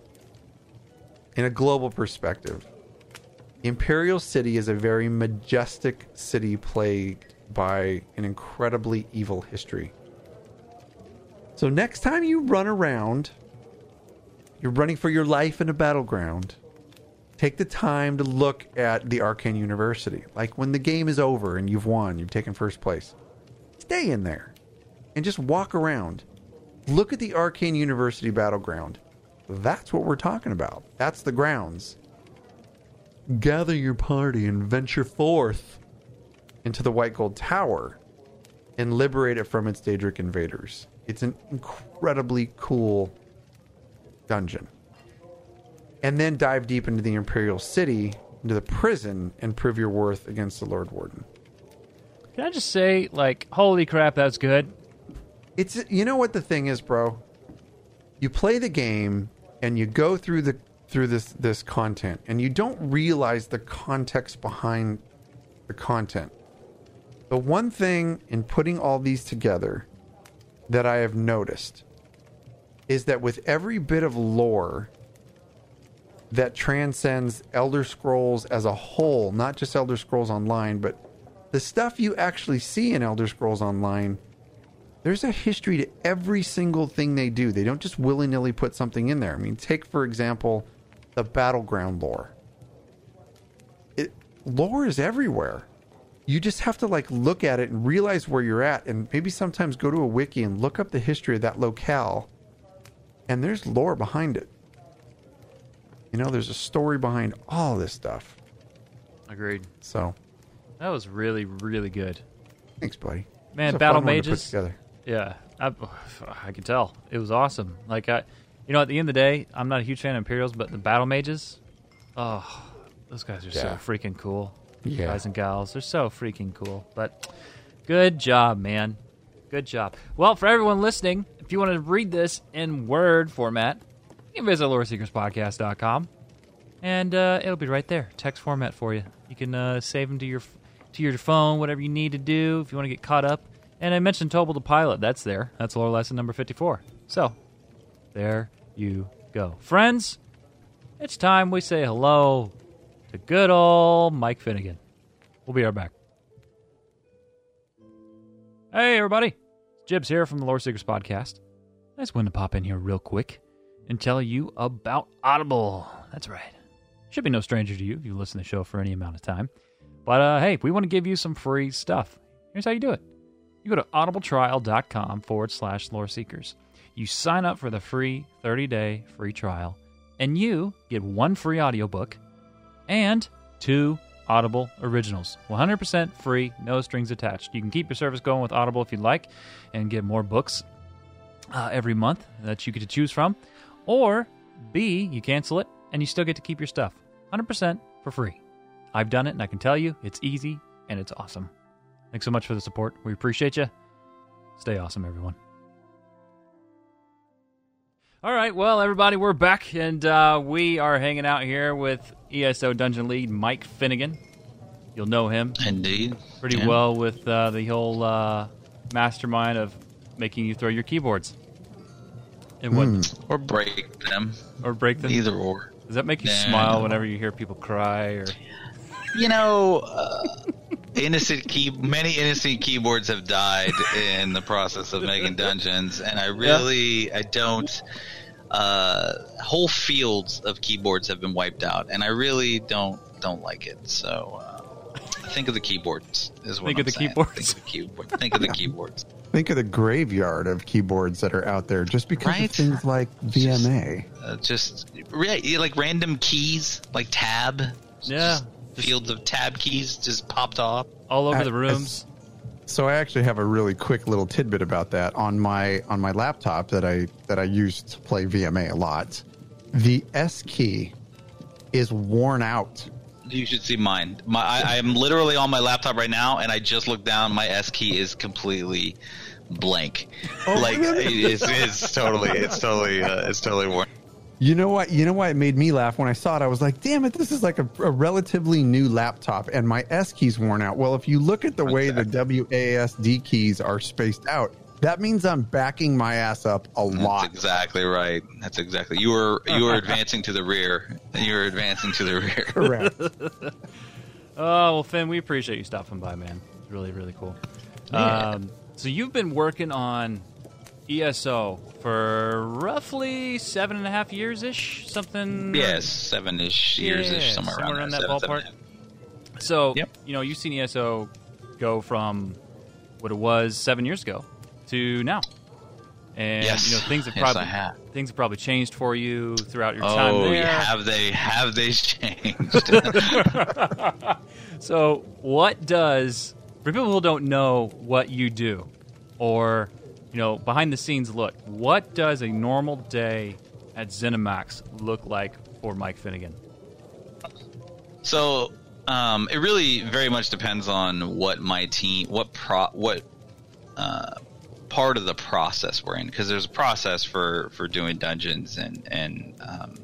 in a global perspective, Imperial City is a very majestic city plagued by an incredibly evil history. So next time you run around, you're running for your life in a battleground, take the time to look at the Arcane University. Like when the game is over and you've won, you've taken first place, stay in there and just walk around. Look at the Arcane University battleground. That's what we're talking about. That's the grounds. Gather your party and venture forth into the White Gold Tower and liberate it from its Daedric invaders. It's an incredibly cool dungeon. And then dive deep into the Imperial City, into the prison, and prove your worth against the Lord Warden. Can I just say, like, holy crap, that's good. It's you know what the thing is, bro. You play the game and you go through the through this this content and you don't realize the context behind the content. The one thing in putting all these together that I have noticed is that with every bit of lore that transcends Elder Scrolls as a whole, not just Elder Scrolls Online, but the stuff you actually see in Elder Scrolls Online there's a history to every single thing they do. They don't just willy nilly put something in there. I mean, take, for example, the battleground lore. It, lore is everywhere. You just have to like look at it and realize where you're at, and maybe sometimes go to a wiki and look up the history of that locale. And there's lore behind it. You know, there's a story behind all this stuff. Agreed. So, That was really, really good. thanks, buddy. Man, Battle fun one to put Mages. Yeah, I, I can tell it was awesome. Like I, you know, at the end of the day, I'm not a huge fan of Imperials, but the Battle Mages, oh, those guys are so freaking cool. Yeah. guys and gals, they're so freaking cool. But good job, man. Good job. Well, for everyone listening, if you want to read this in Word format, you can visit LoreSeekersPodcast.com, and uh, it'll be right there, text format for you. You can uh, save them to your to your phone, whatever you need to do if you want to get caught up. And I mentioned Topal the Pilot. That's there. That's lore lesson number 54. So, There you go. Friends, it's time we say hello to good old Mike Finnegan. We'll be right back. Hey, everybody. Jibs here from the Lore Seekers Podcast. Nice one to pop in here real quick and tell you about Audible. That's right. Should be no stranger to you if you listen to the show for any amount of time. But uh, hey, we want to give you some free stuff. Here's how you do it you go to audibletrial.com forward slash lore seekers. You sign up for the free 30 day free trial, and you get one free audiobook and two Audible originals. 100% free, no strings attached. You can keep your service going with Audible if you'd like and get more books uh, every month that you get to choose from. Or B, you cancel it and you still get to keep your stuff 100% for free. I've done it and I can tell you it's easy and it's awesome. Thanks so much for the support. We appreciate you. Stay awesome, everyone. All right, well, everybody, we're back, and uh, we are hanging out here with ESO Dungeon Lead Mike Finnegan. You'll know him Indeed. pretty Yeah. well with uh, the whole uh, mastermind of making you throw your keyboards. And what, Or break them. or break them? Either or. Does that make you Nah, smile whenever you hear people cry? Or You know, uh, innocent key. Many innocent keyboards have died in the process of making dungeons, and I really, I don't. Uh, whole fields of keyboards have been wiped out, and I really don't don't like it. So. Uh, Think of the keyboards. Is what Think I'm of the saying. keyboards. Think of the keyboard. Think of the keyboards. [LAUGHS] Think of the graveyard of keyboards that are out there just because Right? of things like VMA. Uh, just re- like random keys, like tab. Yeah. Just fields of tab keys just popped off. all over I- the rooms. So I actually have a really quick little tidbit about that on my on my laptop that I that I use to play VMA a lot. The S key is worn out. You should see mine. My, I, I am literally on my laptop right now, and I just looked down. My S key is completely blank. like it's, it's totally, it's totally, uh, it's totally worn. You know what? You know why it made me laugh when I saw it. I was like, "Damn it! This is like a, a relatively new laptop, and my S key's worn out." Well, if you look at the way the WASD keys are spaced out, that means I'm backing my ass up a That's lot. exactly right. That's exactly. You were you were advancing to the rear. And you were advancing to the rear. [LAUGHS] Correct. [LAUGHS] Oh well, Finn, we appreciate you stopping by, man. It's really really cool. Um, so you've been working on ESO for roughly seven and a half years ish, something. Yes, seven ish years ish, somewhere, somewhere around in that seven, ballpark. seven. So Yep. you know you've seen ESO go from what it was seven years ago to now, and Yes. you know things have probably I have. things have probably changed for you throughout your time Oh, there. yeah, have they have they changed? [LAUGHS] [LAUGHS] So, what does for people who don't know what you do, or you know behind the scenes look, what does a normal day at Zenimax look like for Mike Finnegan? So um, it really very much depends on what my team, what pro, what uh, part of the process we're in, because there's a process for for doing dungeons and and um,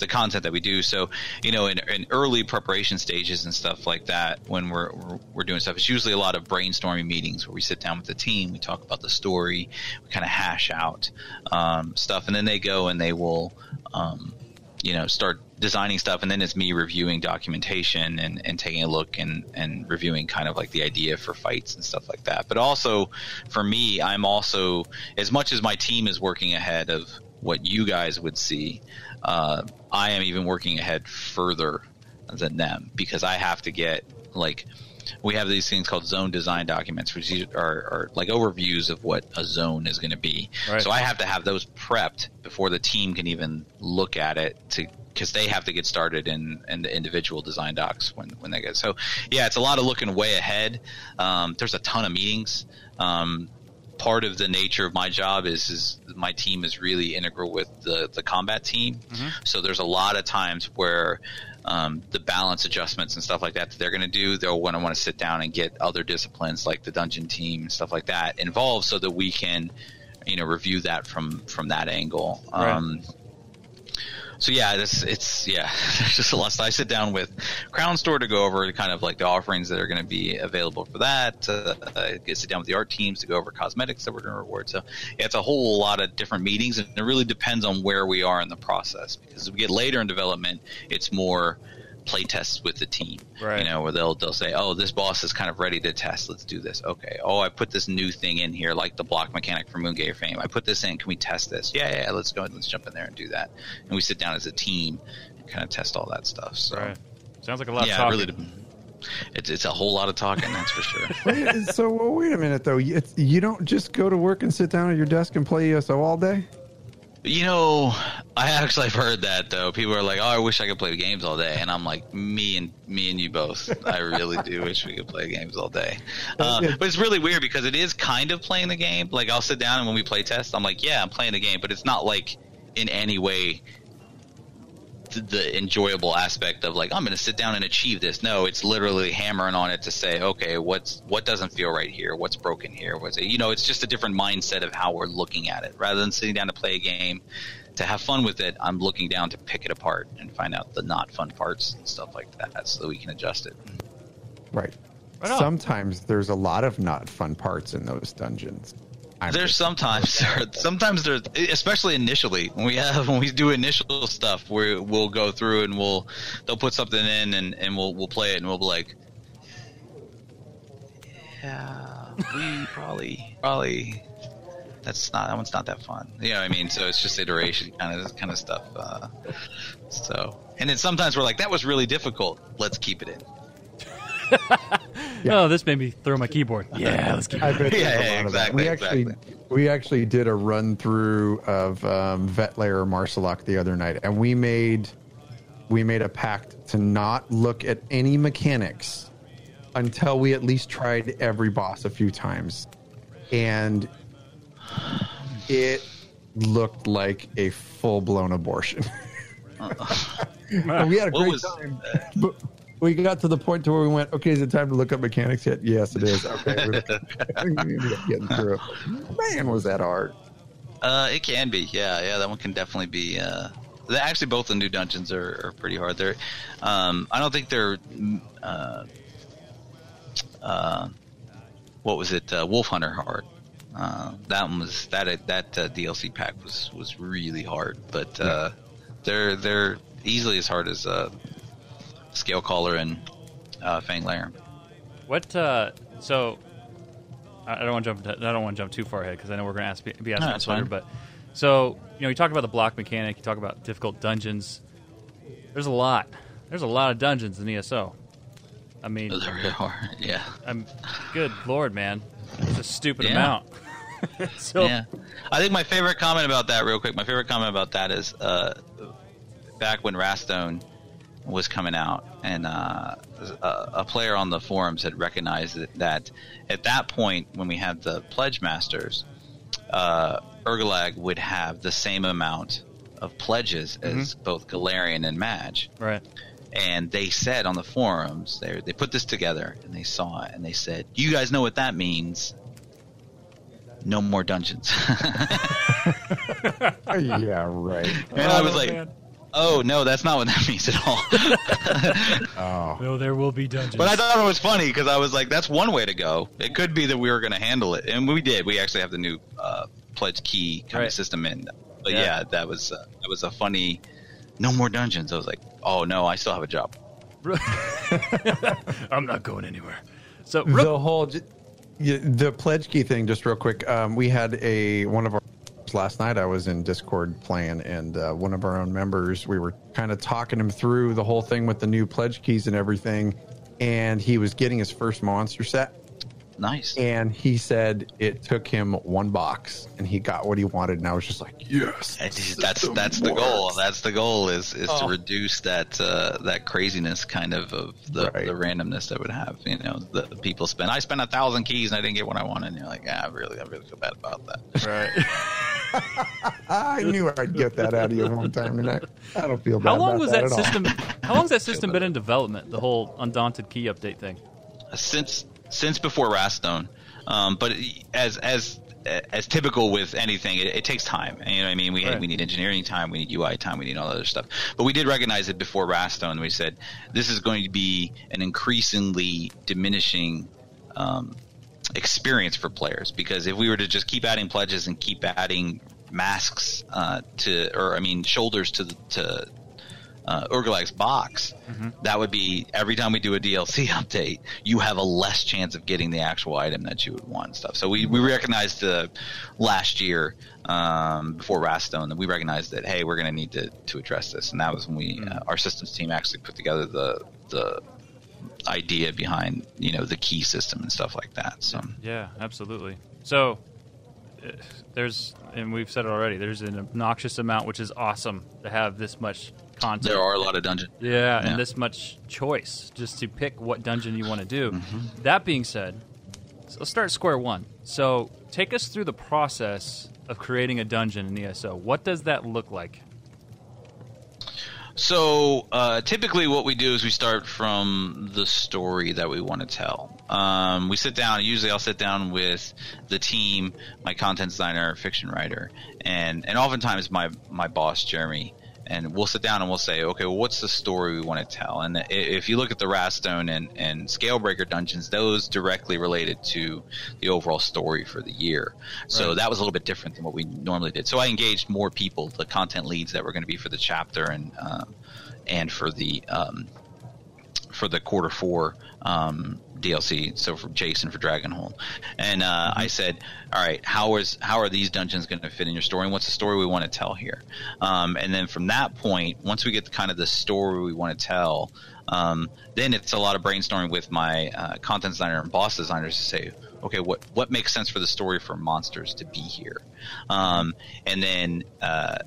the content that we do. So you know, in, in early preparation stages and stuff like that, when we're, we're we're doing stuff, it's usually a lot of brainstorming meetings where we sit down with the team, we talk about the story, we kind of hash out um, stuff, and then they go and they will. Um, you know start designing stuff and then it's me reviewing documentation and, and taking a look and, and reviewing kind of like the idea for fights and stuff like that but also for me i'm also as much as my team is working ahead of what you guys would see uh, i am even working ahead further than them because i have to get like we have these things called zone design documents, which are, are like overviews of what a zone is going to be. Right. So I have to have those prepped before the team can even look at it to because they have to get started in, in the individual design docs when, when they get so yeah it's a lot of looking way ahead um, there's a ton of meetings um, part of the nature of my job is is my team is really integral with the the combat team. So there's a lot of times where um, the balance adjustments and stuff like that that they're going to do they'll want to want to sit down and get other disciplines like the dungeon team and stuff like that involved so that we can you know review that from from that angle. Right. um, so yeah, this it's yeah, [LAUGHS] there's just a lot. So I sit down with Crown Store to go over kind of like the offerings that are going to be available for that. Uh, I get sit down with the art teams to go over cosmetics that we're going to reward. So yeah, it's a whole lot of different meetings, and it really depends on where we are in the process. Because we get later in development, it's more play tests with the team. Right. You know, where they'll they'll say, "Oh, this boss is kind of ready to test. Let's do this." Okay. Oh, I put this new thing in here, like the block mechanic from Moongrave Fane. I put this in. Can we test this? Yeah, yeah. yeah, Let's go. ahead. Let's jump in there and do that. And we sit down as a team and kind of test all that stuff. So Right. Sounds like a lot yeah, of it talking. really. It's it's a whole lot of talking. That's for sure. [LAUGHS] Wait, so well, wait a minute though. It's, you don't just go to work and sit down at your desk and play ESO all day. You know, I actually have heard that though. People are like, "Oh, I wish I could play games all day," and I'm like, "Me and me and you both. I really do [LAUGHS] wish we could play games all day." Uh, but it's really weird because it is kind of playing the game. Like I'll sit down and when we play test, I'm like, "Yeah, I'm playing the game," but it's not like in any way the enjoyable aspect of like I'm going to sit down and achieve this. No, it's literally hammering on it to say, okay, what's what doesn't feel right here? What's broken here? What's it? You know, it's just a different mindset of how we're looking at it. Rather than sitting down to play a game to have fun with it, I'm looking down to pick it apart and find out the not fun parts and stuff like that, so that we can adjust it. Right. Right. Sometimes there's a lot of not fun parts in those dungeons. I'm There's sometimes, [LAUGHS] sometimes there's, especially initially when we have [LAUGHS] when we do initial stuff, where we'll go through and we'll they'll put something in and, and we'll we'll play it and we'll be like, yeah, we probably probably that's not that one's not that fun. You know what I mean? So it's just iteration kind of kind of stuff. Uh, so and then sometimes we're like, that was really difficult. Let's keep it in. Oh, this made me throw my keyboard. Yeah, let's keep I bet Yeah, yeah, lot of exactly, We actually exactly. we actually did a run through of um, Vet Layer the other night, and we made we made a pact to not look at any mechanics until we at least tried every boss a few times, and it looked like a full blown abortion. And [LAUGHS] we had a great was- time, but we got to the point to where we went, okay, is it time to look up mechanics yet? Yes, it is. Okay, [LAUGHS] we ended up getting through. Man, was that hard. Uh, it can be, yeah, yeah. That one can definitely be. Uh, actually, both the new dungeons are, are pretty hard. They're, um, I don't think they're, uh, uh, what was it? Uh, Wolf Hunter hard. Uh, that one was that that uh, DLC pack was was really hard, but uh, they're they're easily as hard as uh, Scale Caller and uh, Fang Lair. What? Uh, so I don't want to jump. I don't want to jump too far ahead because I know we're going to ask be asking No, on that's Twitter. fine. But so you know, you talk about the block mechanic. You talk about difficult dungeons. There's a lot. There's a lot of dungeons in ESO. I mean, They're really hard, [LAUGHS] yeah. I'm good lord, man. It's a stupid Yeah. amount. [LAUGHS] so Yeah, I think my favorite comment about that, real quick, my favorite comment about that is uh, back when Wrathstone was coming out, and uh, a, a player on the forums had recognized that, that at that point, when we had the Pledge Masters, uh, Urgarlag would have the same amount of pledges as both Glirion and Maj right. and they said on the forums they they put this together and they saw it and they said, "You guys know what that means? No more dungeons." [LAUGHS] [LAUGHS] yeah, right. and I was Oh, like, man. "Oh no, that's not what that [LAUGHS] means at all." [LAUGHS] Oh, No, there will be dungeons. but I thought it was funny because I was like, "That's one way to go. It could be that we were going to handle it, and we did. We actually have the new uh, pledge key kind Right. of system in. But Yeah. yeah, that was uh, that was a funny. No more dungeons. I was like, "Oh no, I still have a job." [LAUGHS] I'm not going anywhere. So the whole the pledge key thing. Just real quick, um, we had a one of our last night. I was in Discord playing, and uh, one of our own members. We were kind of talking him through the whole thing with the new pledge keys and everything, and he was getting his first monster set. Nice. And he said it took him one box, and he got what he wanted. And I was just like, "Yes, That's that's, that's the goal. That's the goal is is Oh. to reduce that uh, that craziness kind of of the, Right. the randomness that would have. You know, the, the people spend. I spent a thousand keys and I didn't get what I wanted. And you're like, ah, really, I really feel bad about that. right. [LAUGHS] I knew I'd get that out of you one time, and I, I don't feel bad. How long about was that, that system? How long has that system been in development? The whole undaunted key update thing. since since before Wrathstone. Um, but as as as typical with anything, it, it takes time. You know what I mean? We, Right. we need engineering time, we need UI time, we need all that other stuff. But we did recognize it before Wrathstone. We said this is going to be an increasingly diminishing um, experience for players because if we were to just keep adding pledges and keep adding masks uh, to, or I mean, shoulders to the, to uh, Urgarlag's box, that would be every time we do a DLC [LAUGHS] update, you have a less chance of getting the actual item that you would want and stuff. So we, we recognized uh, last year um, before Wrathstone that we recognized that hey, we're going to need to to address this, and that was when we uh, our systems team actually put together the the idea behind you know the key system and stuff like that. So Yeah, absolutely. So uh, there's, and we've said it already. There's an obnoxious amount, which is awesome to have this much content. there are a lot of dungeons. Yeah, Yeah. and this much choice just to pick what dungeon you want to do. Mm-hmm. That being said, so let's start square one. So take us through the process of creating a dungeon in ESO. What does that look like? So uh, typically, what we do is we start from the story that we want to tell. Um, we sit down. Usually, I'll sit down with the team, my content designer, fiction writer, and and oftentimes my my boss Jeremy. And we'll sit down and we'll say, okay, well, what's the story we want to tell? And if you look at the Wrathstone and, and Scalebreaker dungeons, those directly related to the overall story for the year. So that was a little bit different than what we normally did. So I engaged more people, the content leads that were going to be for the chapter and um, and for the um, for the quarter four um, DLC. So for Jason for Dragonhold, and uh, I said, "All right, how is how are these dungeons going to fit in your story? And what's the story we want to tell here?" Um, and then from that point, once we get the kind of the story we want to tell, um, then it's a lot of brainstorming with my uh, content designer and boss designers to say, okay, what what makes sense for the story for monsters to be here, um, and then uh,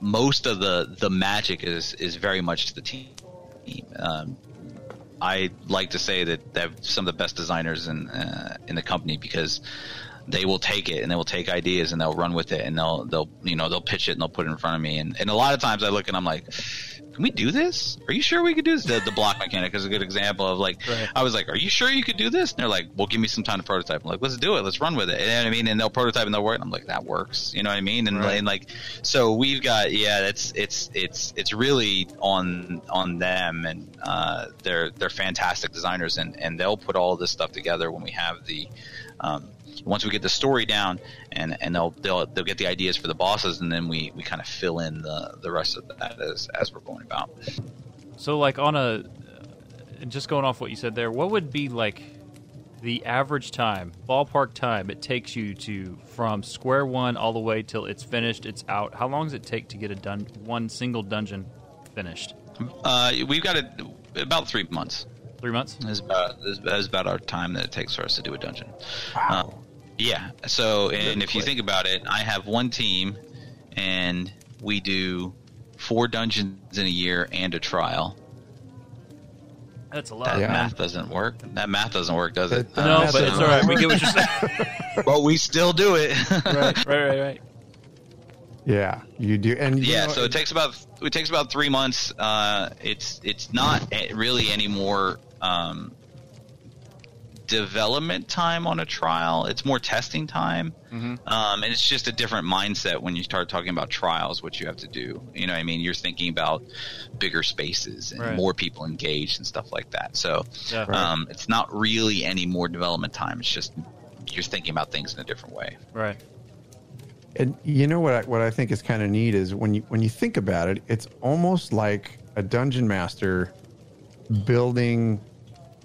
most of the the magic is is very much to the team. Um, I like to say that they have some of the best designers in uh, in the company because they will take it and they will take ideas and they'll run with it and they'll they'll you know they'll pitch it and they'll put it in front of me and, and a lot of times I look and I'm like can we do this? Are you sure we could do this? The, the block mechanic is a good example of like, Right. I was like, are you sure you could do this? And they're like, well, give me some time to prototype. I'm like, let's do it. Let's run with it. You know what I mean? And they'll prototype and they'll work. And I'm like, that works. You know what I mean? And, Right. and like, so we've got, yeah, it's, it's, it's, it's really on, on them and, uh, they're, they're fantastic designers and, and they'll put all this stuff together when we have the, um, once we get the story down and, and they'll, they'll, they'll get the ideas for the bosses and then we, we kind of fill in the, the rest of that as, as we're going about. So, like on a, and just going off what you said there, what would be like the average time, ballpark time it takes you to from square one all the way till it's finished, it's out? How long does it take to get a dun- one single dungeon finished? Uh, we've got it about three months. Three months. Is about is, is about our time that it takes for us to do a dungeon. Uh, yeah. So, and if you think about it, I have one team, and we do four dungeons in a year and a trial. That's a lot. That Yeah. math doesn't work. That math doesn't work, does it? That- No, That's but a it's all right. We get what you're saying. [LAUGHS] but we still do it. right, right, right, right. Yeah, you do. And you yeah know, so it takes about it takes about three months uh, it's it's not really any more um, development time on a trial it's more testing time um, and it's just a different mindset when you start talking about trials what you have to do you know what i mean you're thinking about bigger spaces and Right. more people engaged and stuff like that so Yeah. um, it's not really any more development time it's just you're thinking about things in a different way Right. And you know what? I, what I think is kind of neat is when you when you think about it, it's almost like a dungeon master building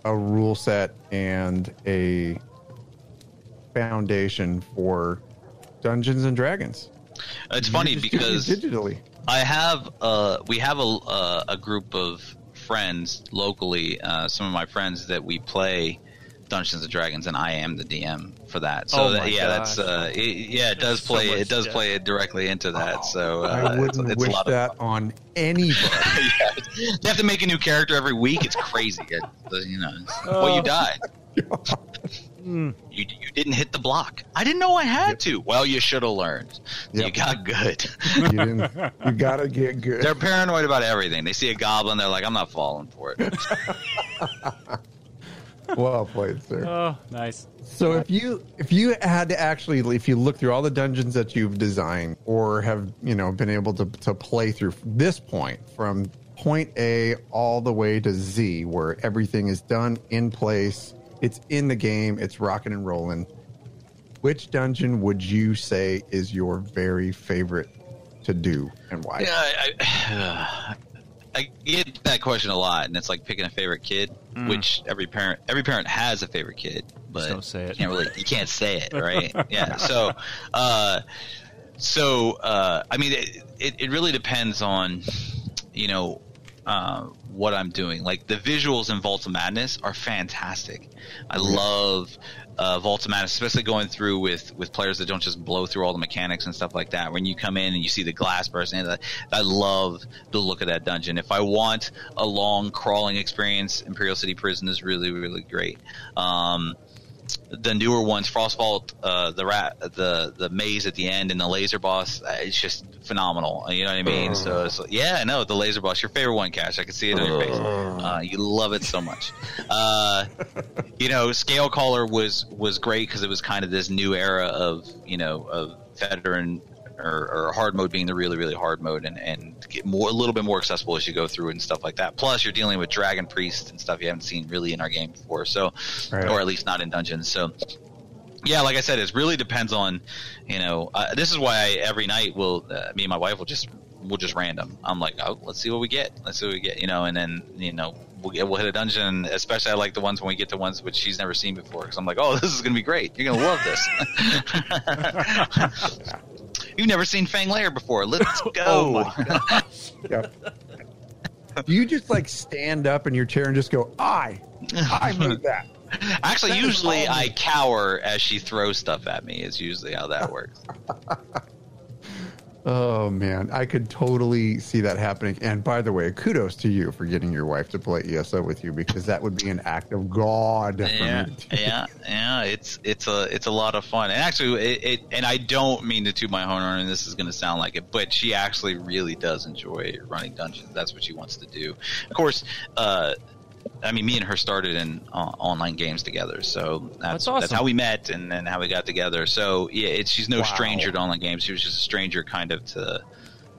a rule set and a foundation for Dungeons and Dragons. it's You funny do it because digitally, I have uh we have a uh, a group of friends locally, uh, some of my friends that we play Dungeons and Dragons, and I am the DM for that. So Oh that, my yeah, that's uh, it, yeah, it does play much it does depth. play it directly into that. So uh, I it's- wouldn't it's, a wish lot of that on anybody. [LAUGHS] yeah. You have to make a new character every week. It's crazy. It, you know, it's- well, you died. You, you didn't hit the block. I didn't know I had to. Well, you should have learned. You got good. you didn't. You gotta get good. They're paranoid about everything. They see a goblin, they're like, "I'm not falling for it." [LAUGHS] well played, sir. Oh, nice. So if you if you had to actually if you look through all the dungeons that you've designed or have you know been able to to play through this point from point A all the way to Z where everything is done in place, it's in the game, it's rocking and rolling. Which dungeon would you say is your very favorite to do and why? Yeah, I, I, [SIGHS] uh, I get that question a lot, and it's like picking a favorite kid, which every parent every parent has a favorite kid, but don't say it. You can't really you can't say it, right? [LAUGHS] yeah. So, uh, so uh, I mean, it, it it really depends on you know uh, what I'm doing. Like the visuals in Vault of Madness are fantastic. I love uh, Madness, especially going through with with players that don't just blow through all the mechanics and stuff like that. When you come in and you see the glass bursting, I I love the look of that dungeon. If I want a long crawling experience, Imperial City Prison is really really great. Um, the newer ones, Frostvault, uh, the rat, the the maze at the end, and the laser boss, uh, it's just phenomenal. You know what I mean? So, it's like, yeah, I know the laser boss, your favorite one, Cash. I can see it on your face. Uh, you love it so much. Uh, you know, Scale Caller was was great because it was kind of this new era of you know of veteran or, or hard mode being the really really hard mode and and get more a little bit more accessible as you go through it and stuff like that. Plus, you're dealing with dragon priests and stuff you haven't seen really in our game before, so Right. or at least not in dungeons. So yeah, like I said, it really depends on, you know, uh, this is why I, every night will uh, me and my wife will just we'll just random. I'm like, oh, let's see what we get. Let's see what we get, you know, and then you know we'll get, we'll hit a dungeon. Especially I like the ones when we get to ones which she's never seen before because I'm like, oh, this is gonna be great. You're gonna love this. [LAUGHS] [LAUGHS] You've never seen Fang Lair before. Let's [LAUGHS] oh go. Oh my [LAUGHS] Yep. Do you just like stand up in your chair and just go, I, I made that? [LAUGHS] Actually, That is usually I cower as she throws stuff at me. Is usually how that works. Oh man, I could totally see that happening. And by the way, kudos to you for getting your wife to play ESO with you because that would be an act of God. yeah, me to do. yeah, yeah. It's it's a it's a lot of fun, and actually, it, it and I don't mean to toot my horn, and this is going to sound like it, but she actually really does enjoy running dungeons. That's what she wants to do. Of course, uh, I mean, me and her started in uh, online games together, so that's That's awesome. that's how we met and, and how we got together. So yeah, it's she's no Wow. stranger to online games. She was just a stranger, kind of to.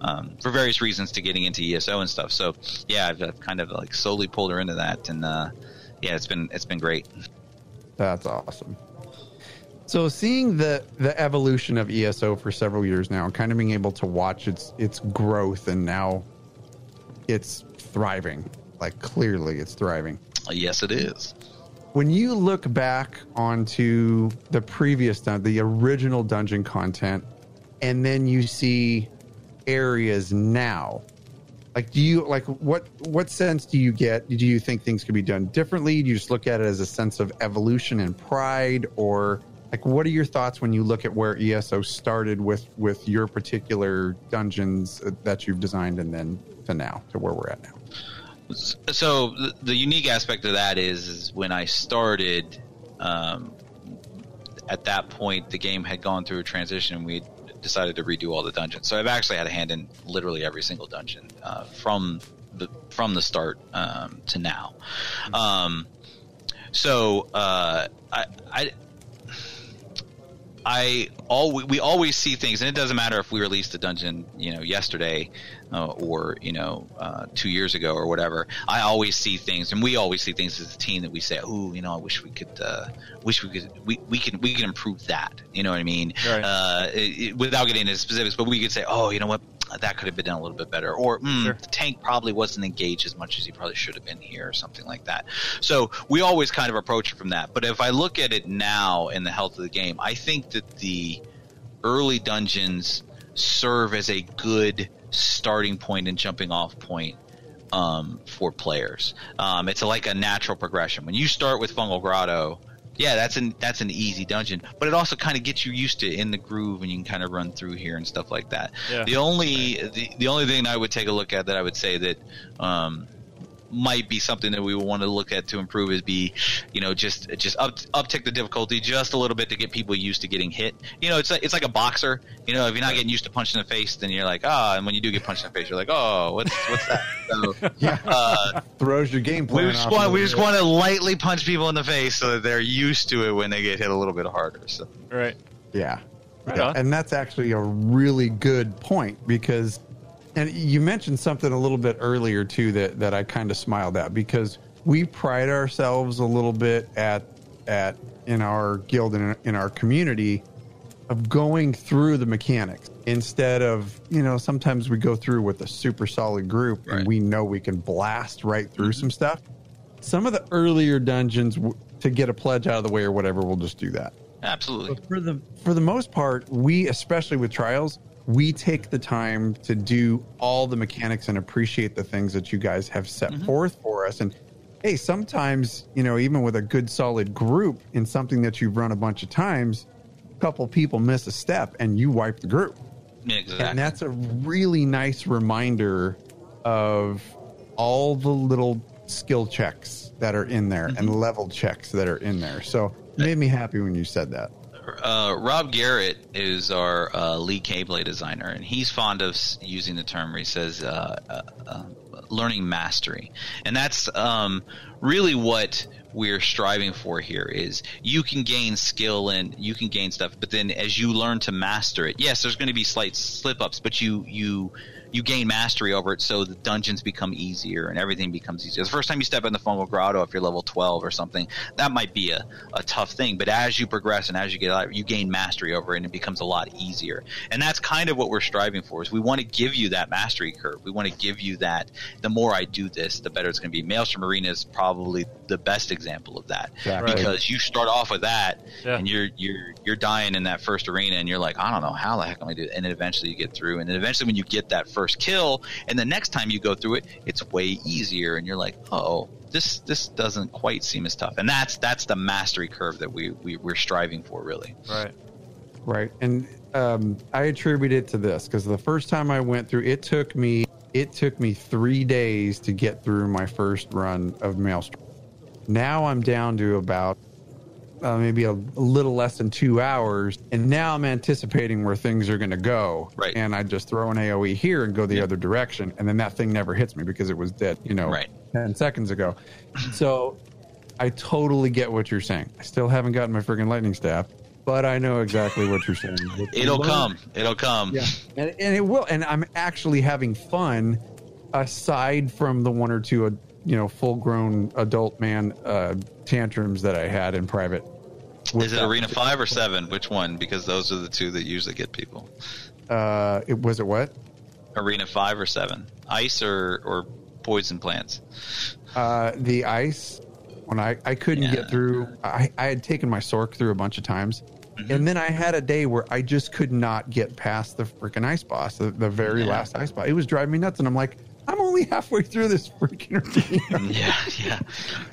Um, for various reasons to getting into ESO and stuff. So yeah, I've, I've kind of like slowly pulled her into that, and uh, yeah, it's been it's been great. That's awesome. So seeing the the evolution of ESO for several years now, and kind of being able to watch its its growth, and now it's thriving. Like clearly, it's thriving. Yes, it is. When you look back onto the previous dun- the original dungeon content, and then you see areas now, like do you like what what sense do you get? Do you think things could be done differently? Do you just look at it as a sense of evolution and pride, or like what are your thoughts when you look at where ESO started with with your particular dungeons that you've designed, and then to now to where we're at now? So the, unique aspect of that is, is when I started. Um, at that point, the game had gone through a transition, and we decided to redo all the dungeons. So I've actually had a hand in literally every single dungeon uh, from the from the start um, to now. Um, so uh, I, I I all we always see things, and it doesn't matter if we released a dungeon, you know, yesterday uh, or you know uh, two years ago or whatever. I always see things, and we always see things as a team that we say, "Oh, you know, I wish we could, uh, wish we could, we, we can we can improve that." You know what I mean? Right. Uh, it, it- without getting into specifics, but we could say, "Oh, you know what." That could have been done a little bit better, or mm, Sure. the tank probably wasn't engaged as much as he probably should have been here, or something like that. So we always kind of approach it from that. But if I look at it now in the health of the game, I think that the early dungeons serve as a good starting point and jumping off point um, for players. Um, it's like a natural progression. When you start with Fungal Grotto, yeah, that's an that's an easy dungeon, but it also kind of gets you used to it in the groove, and you can kind of run through here and stuff like that. Yeah. The only the, the only thing I would take a look at that I would say that um, might be something that we want to look at to improve is be, you know, just just up uptick the difficulty just a little bit to get people used to getting hit. You know, it's like, it's like a boxer. You know, if you're not getting used to punching in the face, then you're like, ah, and when you do get punched in the face, you're like, oh, what's what's that? So, [LAUGHS] Yeah. uh, Throws your game plan we just off want we just want to lightly punch people in the face so that they're used to it when they get hit a little bit harder. So Right. Yeah. Right Yeah. And that's actually a really good point because, and you mentioned something a little bit earlier too that, that I kind of smiled at because we pride ourselves a little bit at, at in our guild and in our community of going through the mechanics instead of, you know, sometimes we go through with a super solid group Right. and we know we can blast right through some stuff. Some of the earlier dungeons to get a pledge out of the way or whatever, we'll just do that. absolutely. But for the for the most part, we especially with trials, we take the time to do all the mechanics and appreciate the things that you guys have set mm-hmm. forth for us. And hey, sometimes you know, even with a good solid group in something that you've run a bunch of times, a couple people miss a step and you wipe the group. Exactly. And that's a really nice reminder of all the little skill checks that are in there and mm-hmm. level checks that are in there. So it made me happy when you said that. Uh, Rob Garrett is our uh, lead cable designer, and he's fond of using the term where he says uh, uh, uh, learning mastery, and that's um, really what we're striving for here. Is you can gain skill and you can gain stuff, but then as you learn to master it, yes, there's going to be slight slip ups, but you you you gain mastery over it, so the dungeons become easier and everything becomes easier. The first time you step in the fungal grotto, if you're level 12 or something, that might be a, a tough thing. But as you progress and as you get out, you gain mastery over it, and it becomes a lot easier. And that's kind of what we're striving for. Is we want to give you that mastery curve. We want to give you that. The more I do this, the better it's going to be. Maelstrom Arena is probably the best example of that Exactly. because you start off with that, Yeah. and you're you're you're dying in that first arena, and you're like, I don't know how the heck am I do it? And then eventually you get through, and then eventually when you get that first kill, and the next time you go through it, it's way easier, and you're like, oh, this this doesn't quite seem as tough, and that's that's the mastery curve that we, we we're striving for, really. Right. Right. And um, I attribute it to this because the first time I went through, it took me it took me three days to get through my first run of Maelstrom. Now I'm down to about uh, maybe a, a little less than two hours, and now I'm anticipating where things are going to go. Right. And I just throw an AOE here and go the other direction, and then that thing never hits me because it was dead. You know, Right. ten seconds ago. so I totally get what you're saying. I still haven't gotten my friggin' lightning staff, but I know exactly what you're saying. [LAUGHS] It'll come. It'll come. Yeah, and, and it will. And I'm actually having fun, aside from the one or two, uh, you know, full-grown adult man uh, tantrums that I had in private. Is it Arena Five or Seven? Which one? Because those are the two that usually get people. Uh, it was it what? Arena Five or Seven? Ice or or poison plants? Uh, the ice. When I I couldn't Yeah. get through, I I had taken my Sorc through a bunch of times. Mm-hmm. And then I had a day where I just could not get past the freaking ice boss, the, the very Yeah. last ice boss. It was driving me nuts, and I'm like, I'm only halfway through this freaking arena. [LAUGHS] yeah, yeah.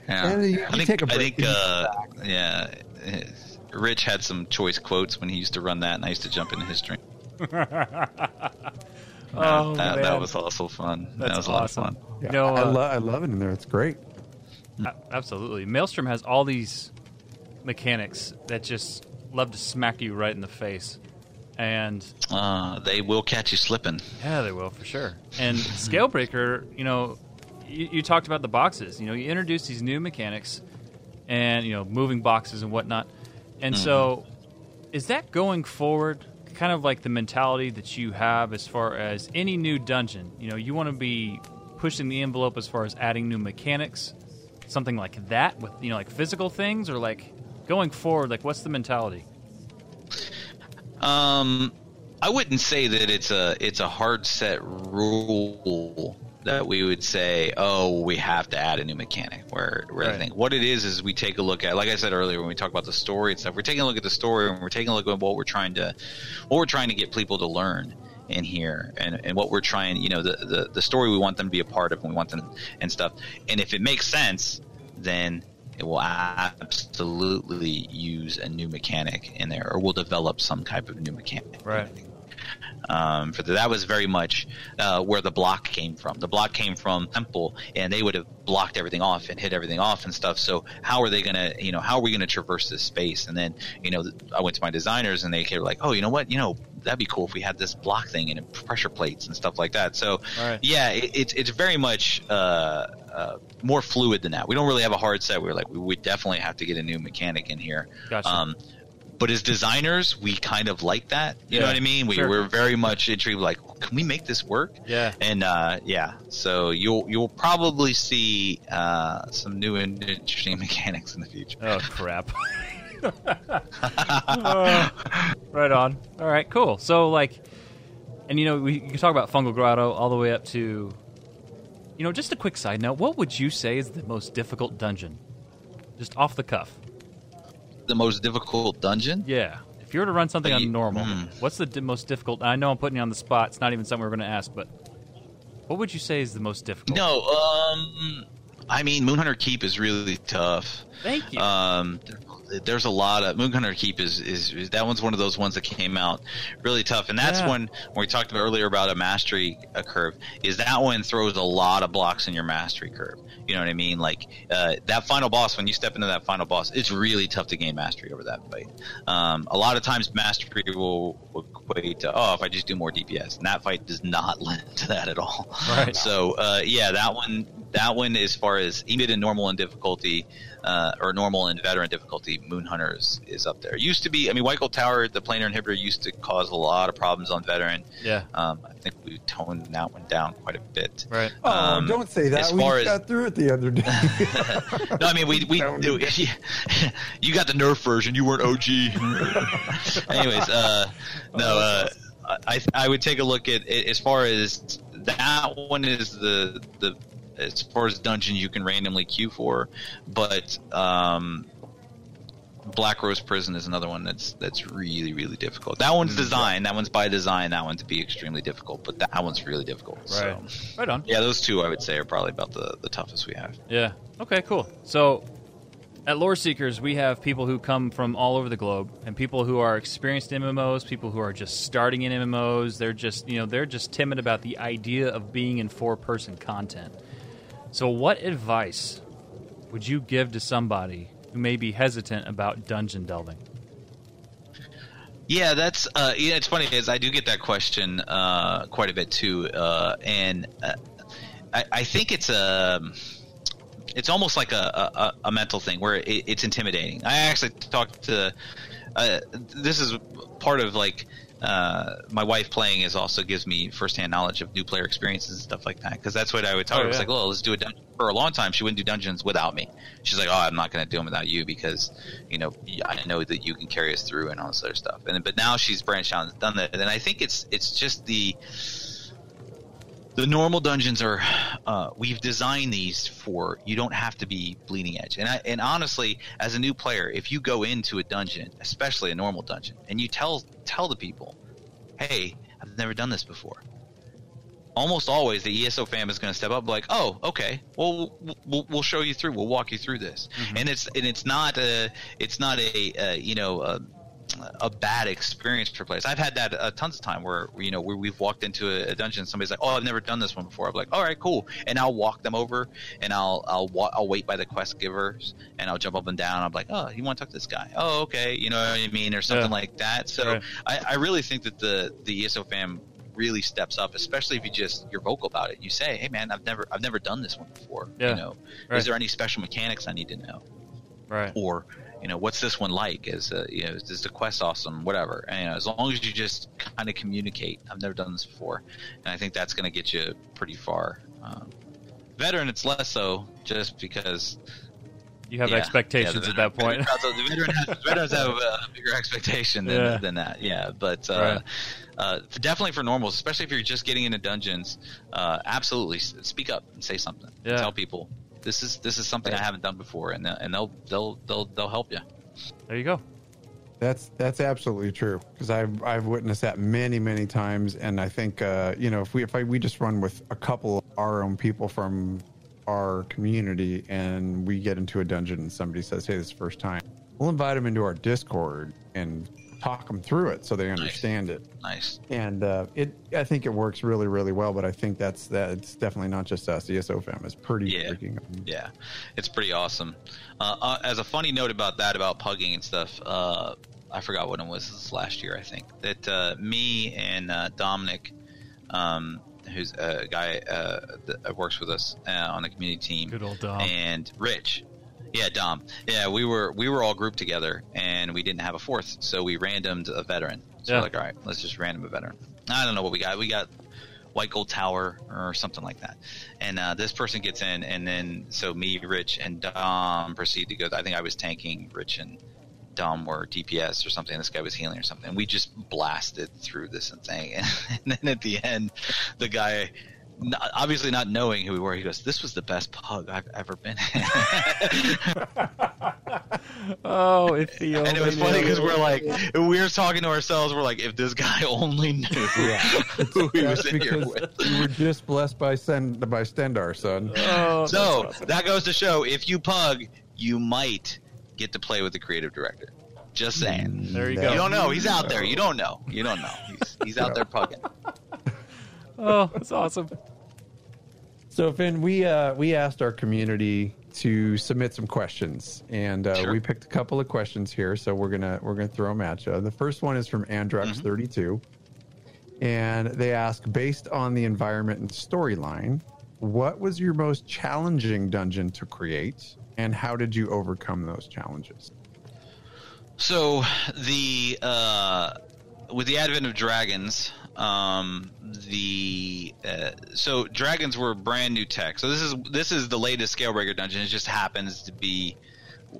yeah. And you- I think, take a I break think, uh, yeah. Rich had some choice quotes when he used to run that, and I used to jump into his stream. [LAUGHS] Oh, that, that man. was also fun. that That's was a lot of fun. Yeah, You know, I, uh, love I love it in there. It's great. A- Absolutely. Maelstrom has all these mechanics that just love to smack you right in the face. And Uh, they will catch you slipping. yeah, they will for sure. And Scalebreaker, you know, you, you talked about the boxes. You know, you introduce these new mechanics and, you know, moving boxes and whatnot. And so is that going forward kind of like the mentality that you have as far as any new dungeon? You know, you want to be pushing the envelope as far as adding new mechanics, something like that with, you know, like physical things or like going forward, like what's the mentality? Um, I wouldn't say that it's a it's a hard set rule that we would say, oh, we have to add a new mechanic. Where where I think what it is is we take a look at, like I said earlier, when we talk about the story and stuff, we're taking a look at the story and we're taking a look at what we're trying to what we're trying to get people to learn in here and, and what we're trying you know the, the the story we want them to be a part of and we want them and stuff and if it makes sense then it will absolutely use a new mechanic in there or we'll develop some type of new mechanic Right. Um, for the, that was very much uh, where the block came from. The block came from Temple, and they would have blocked everything off and hit everything off and stuff. So how are they gonna, you know, how are we gonna traverse this space? And then, you know, I went to my designers, and they were like, oh, you know what, you know, that'd be cool if we had this block thing and pressure plates and stuff like that. So Right. yeah, it, it's it's very much uh, uh, more fluid than that. We don't really have a hard set. We're like, we would definitely have to get a new mechanic in here. Gotcha. Um, but as designers, we kind of like that. You know what I mean? We, sure. We're very much intrigued. Like, can we make this work? Yeah. And uh, yeah, so you'll you'll probably see uh, some new and interesting [LAUGHS] mechanics in the future. Oh crap. Uh, [LAUGHS] [LAUGHS] right on. All right, cool. So like, and you know, we you can talk about Fungal Grotto all the way up to, you know, just a quick side note. What would you say is the most difficult dungeon? Just off the cuff. The most difficult dungeon. Yeah. If you were to run something Uh, on normal, hmm. what's the di- most difficult? I know I'm putting you on the spot. It's not even something we're going to ask, but what would you say is the most difficult? No, um, I mean, Moonhunter Keep is really tough. Thank you. Um, there's a lot of Moonhunter Keep is, is, is that one's one of those ones that came out really tough, and that's Yeah. when when we talked about earlier about a mastery a curve. Is that one throws a lot of blocks in your mastery curve? You know what I mean? Like uh, that final boss when you step into that final boss, it's really tough to gain mastery over that fight. Um, a lot of times mastery will, will equate to oh if I just do more DPS, and that fight does not [LAUGHS] lend to that at all. Right. So uh, yeah, that one that one as far as even in normal and difficulty uh, or normal and veteran difficulty, Moonhunter is, is up there. Used to be, I mean, White Gold Tower, the planar inhibitor used to cause a lot of problems on veteran. yeah. Um, I think we toned that one down quite a bit. Right. Oh, Um, don't say that. as We just as- got through it the other day. [LAUGHS] No, I mean we we Toned do, [LAUGHS] you got the Nerf version. You weren't OG. [LAUGHS] Anyways, uh, no, uh, I I would take a look at it as far as that one is the the as far as dungeon you can randomly queue for, but um, Black Rose Prison is another one that's that's really really difficult. That one's designed. That one's by design. That one to be extremely difficult, but that one's really difficult. Right. So Right on. yeah, those two I would say are probably about the the toughest we have. Yeah. Okay, cool. So at Lore Seekers, we have people who come from all over the globe and people who are experienced in MMOs, people who are just starting in MMOs. They're just, you know, they're just timid about the idea of being in four person content. So, what advice would you give to somebody who may be hesitant about dungeon delving? Yeah, that's uh, yeah. It's funny is I do get that question uh, quite a bit too, uh, and uh, I, I think it's a it's almost like a, a, a mental thing where it, it's intimidating. I actually talked to uh, this is part of like uh, my wife playing is also gives me firsthand knowledge of new player experiences and stuff like that because that's what I would tell Oh, her. It's like, well, let's do a dungeon. For a long time, she wouldn't do dungeons without me. She's like, oh, I'm not going to do them without you because you know I know that you can carry us through and all this other stuff. And but now she's branched out and done that, and I think it's it's just the the normal dungeons are uh, we've designed these for you don't have to be bleeding edge. And I, and honestly as a new player if you go into a dungeon especially a normal dungeon and you tell tell the people hey i've never done this before. Almost always the eso fam is going to step up like oh okay. Well we'll- we'll, show you through. We'll walk you through this. And it's and it's not a it's not a uh, you know a, a bad experience for players. I've had that uh, tons of time where you know where we've walked into a, a dungeon, somebody's like, "Oh, I've never done this one before." I'm like, "All right, cool," and I'll walk them over, and I'll I'll wa- I'll wait by the quest givers, and I'll jump up and down. I'm like, "Oh, you want to talk to this guy? Oh, okay," you know what I mean, or something Yeah. like that. So Right. I, I really think that the the ESO fam really steps up, especially if you just you're vocal about it. You say, "Hey, man, I've never I've never done this one before." Yeah. You know, Right. is there any special mechanics I need to know? Right. or you know what's this one like is uh, you know is the quest awesome whatever and you know, as long as you just kind of communicate i've never done this before and i think that's going to get you pretty far um, veteran it's less so just because You have yeah, expectations yeah, at that point. veteran- the veteran has, veterans have a bigger expectation than, Yeah. than that yeah but uh, Right. uh, definitely for normals especially if you're just getting into dungeons uh, absolutely speak up and say something Yeah. tell people this is this is something I haven't done before, and they'll, and they'll they'll they'll they'll help you. there you go. That's that's absolutely true because I've I've witnessed that many many times, and I think uh, you know if we if I, we just run with a couple of our own people from our community, and we get into a dungeon, and somebody says, "Hey, this is the first time," we'll invite them into our Discord and talk them through it so they understand it. Nice. And uh, it, I think it works really, really well. But I think that's that. It's definitely not just us. The fam is pretty Yeah. freaking. Yeah, it's pretty awesome. Uh, uh, as a funny note about that, about pugging and stuff, uh, I forgot what it was. This last year, I think. That uh, me and uh, Dominic, um, who's a guy uh, that works with us uh, on the community team, Good old Dom. and Rich. Yeah, Dom. Yeah, we were we were all grouped together, and we didn't have a fourth, so we randomed a veteran. So Yeah. we're like, all right, let's just random a veteran. I don't know what we got. We got White Gold Tower or something like that. And uh, this person gets in, and then so me, Rich, and Dom proceed to go. I think I was tanking. Rich and Dom were DPS or something. This guy was healing or something. We just blasted through this thing, [LAUGHS] and then at the end, the guy. Not, obviously not knowing who we were, he goes, "This was the best pug I've ever been in." [LAUGHS] Oh, if the and it was funny because we're like, we were talking to ourselves. We're like, if this guy [LAUGHS] only knew [LAUGHS] who he was in here with. you were just blessed by Sen- by Stendarr, son. Oh, So that goes to show if you pug, you might get to play with the creative director. Just saying. there you No. go. You don't know. He's out there. You don't know. You don't know. He's, he's out there pugging. Oh, that's awesome. So Finn, we uh, we asked our community to submit some questions, and uh, Sure. we picked a couple of questions here. So we're gonna we're gonna throw them at you. The first one is from Androx thirty two, and they ask, based on the environment and storyline, what was your most challenging dungeon to create, and how did you overcome those challenges? So the uh, with the advent of dragons, um, the uh, so dragons were brand new tech. So this is this is the latest Scalebreaker dungeon. It just happens to be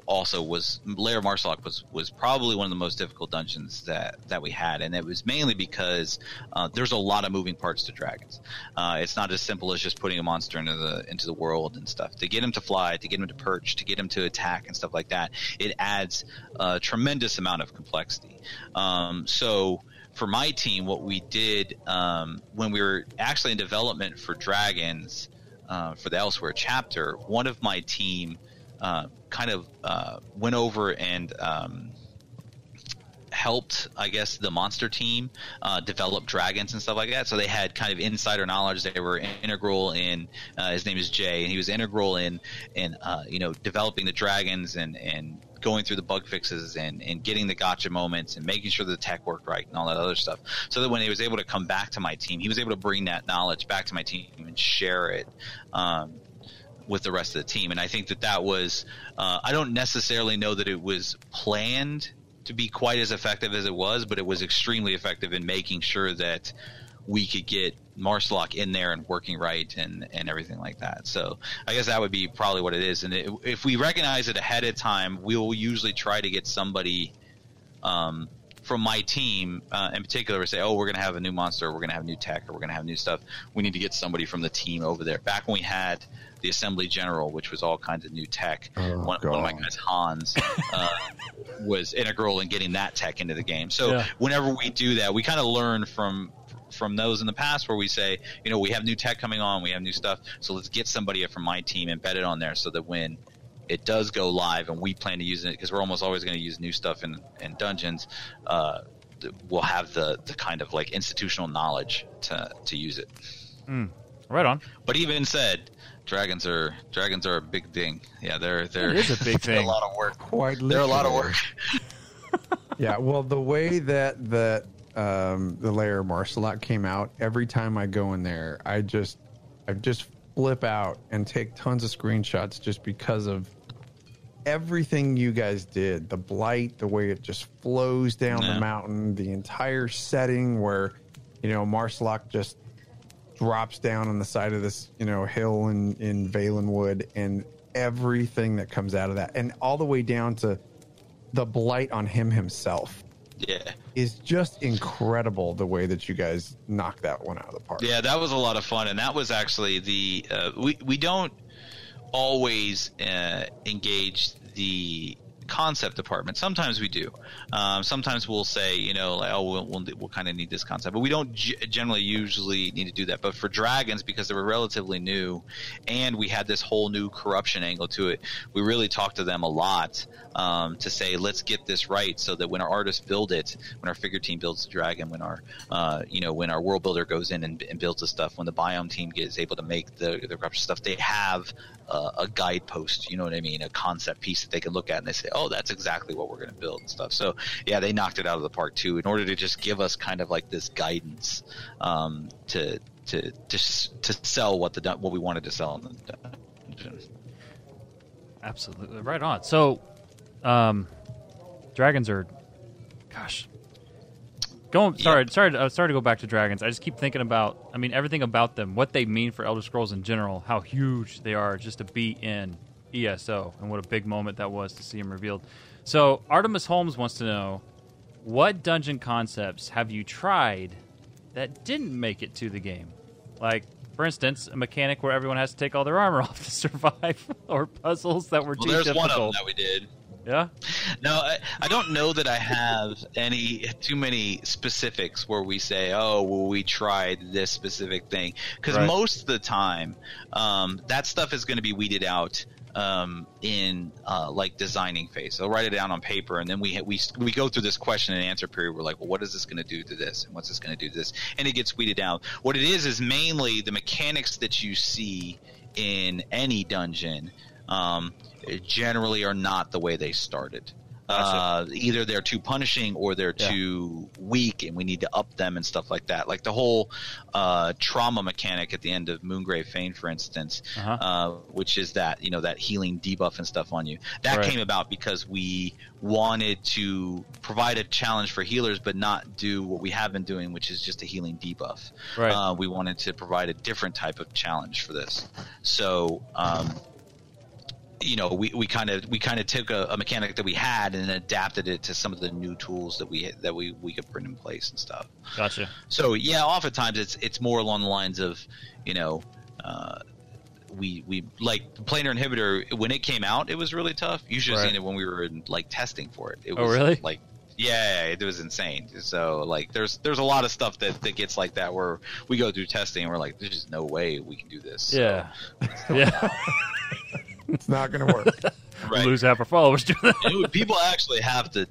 also was Lair of was was probably one of the most difficult dungeons that that we had, and it was mainly because uh, there's a lot of moving parts to dragons. Uh, it's not as simple as just putting a monster into the into the world and stuff. To get him to fly, to get him to perch, to get him to attack and stuff like that, it adds a tremendous amount of complexity. Um, so for my team, what we did um, when we were actually in development for dragons uh, for the Elsweyr chapter, one of my team uh, kind of uh, went over and um, helped, I guess, the monster team uh, develop dragons and stuff like that. So they had kind of insider knowledge. They were integral in. Uh, his name is Jay, and he was integral in in uh, you know developing the dragons and and going through the bug fixes and, and getting the gotcha moments and making sure the tech worked right and all that other stuff. So that when he was able to come back to my team, he was able to bring that knowledge back to my team and share it. Um, with the rest of the team. And I think that that was, uh, I don't necessarily know that it was planned to be quite as effective as it was, but it was extremely effective in making sure that we could get Maarselok in there and working right and, and everything like that. So I guess that would be probably what it is. And it, if we recognize it ahead of time, we will usually try to get somebody, um, from my team uh, in particular would say, "Oh, we're going to have a new monster, we're going to have new tech, or we're going to have new stuff." We need to get somebody from the team over there. Back when we had the Assembly General, which was all kinds of new tech, Oh, one, one of my guys, Hans, uh, [LAUGHS] was integral in getting that tech into the game. So Yeah. whenever we do that, we kind of learn from from those in the past where we say, you know, we have new tech coming on, we have new stuff, so let's get somebody from my team embedded on there so that when it does go live and we plan to use it because we're almost always going to use new stuff in, in dungeons uh, we'll have the, the kind of like institutional knowledge to, to use it Right on. but even said dragons are dragons are a big thing yeah they're they're It is a big [LAUGHS] thing. a lot of work Quite literally. they're a lot of work [LAUGHS] yeah, well, the way that that um, the layer of Maarselok came out, every time I go in there, I just I just flip out and take tons of screenshots just because of everything you guys did. The blight, the way it just flows down Yeah. the mountain, the entire setting where you know Maarselok just drops down on the side of this you know hill in in Valenwood and everything that comes out of that, and all the way down to the blight on him himself yeah is just incredible the way that you guys knocked that one out of the park. Yeah, that was a lot of fun, and that was actually the uh, we we don't always uh, engage the concept department. Sometimes we do. Um, sometimes we'll say, you know, like, oh, we'll, we'll, we'll kind of need this concept, but we don't g- generally usually need to do that. But for dragons, because they were relatively new, and we had this whole new corruption angle to it, we really talked to them a lot um, to say, let's get this right, so that when our artists build it, when our figure team builds the dragon, when our, uh, you know, when our world builder goes in and, and builds the stuff, when the biome team is able to make the the corruption stuff, they have uh, a guidepost. You know what I mean? A concept piece that they can look at and they say, "Oh, that's exactly what we're going to build" and stuff. So yeah, they knocked it out of the park too. In order to just give us kind of like this guidance um, to to to to sell what the what we wanted to sell in the dungeon. Absolutely right on. So, um, dragons are, gosh, going. Sorry, sorry, to- uh, sorry to go back to dragons. I just keep thinking about. I mean, everything about them, what they mean for Elder Scrolls in general, how huge they are just to be in ESO, and what a big moment that was to see him revealed. So, Artemis Holmes wants to know, what dungeon concepts have you tried that didn't make it to the game? Like, for instance, a mechanic where everyone has to take all their armor [LAUGHS] off to survive, [LAUGHS] or puzzles that were Well, too there's difficult. one of them that we did. Yeah. No, I, I don't know that I have any too many specifics where we say, "Oh, well, we tried this specific thing," because Right. most of the time, um, that stuff is going to be weeded out um, in uh, like designing phase. They'll write it down on paper, and then we we we go through this question and answer period. We're like, "Well, what is this going to do to this, and what's this going to do to this?" And it gets weeded out. What it is is mainly the mechanics that you see in any dungeon. Um, generally are not the way they started. Uh, either they're too punishing or they're Yeah. too weak, and we need to up them and stuff like that. Like the whole uh, trauma mechanic at the end of Moongrave Fane, for instance, Uh-huh. uh, which is that you know that healing debuff and stuff on you. That Right. came about because we wanted to provide a challenge for healers, but not do what we have been doing, which is just a healing debuff. Right. Uh, we wanted to provide a different type of challenge for this. So. Um, you know, we, we kind of we kind of took a, a mechanic that we had and adapted it to some of the new tools that we that we, we could put in place and stuff. Gotcha. So yeah, oftentimes it's it's more along the lines of, you know, uh, we we like the planar inhibitor when it came out, it was really tough. You should have Right. seen it when we were in, like testing for it. It Oh, was really? like yeah, it was insane. So like there's there's a lot of stuff that, that gets like that where we go through testing and we're like, there's just no way we can do this. So, Yeah. [LAUGHS] [LAUGHS] yeah. It's not going to work. [LAUGHS] right. Lose half our followers doing that. people actually have to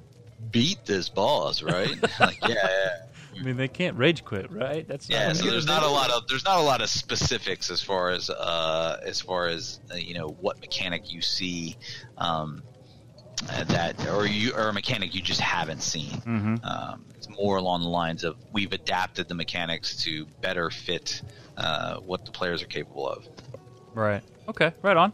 beat this boss, right? [LAUGHS] like, yeah, yeah, I mean, they can't rage quit, right? That's yeah. what So there's not a lot of there's not a lot of specifics as far as uh, as far as uh, you know what mechanic you see um, uh, that or you or a mechanic you just haven't seen. Mhm. Um, it's more along the lines of we've adapted the mechanics to better fit uh, what the players are capable of. Right. Okay. Right on.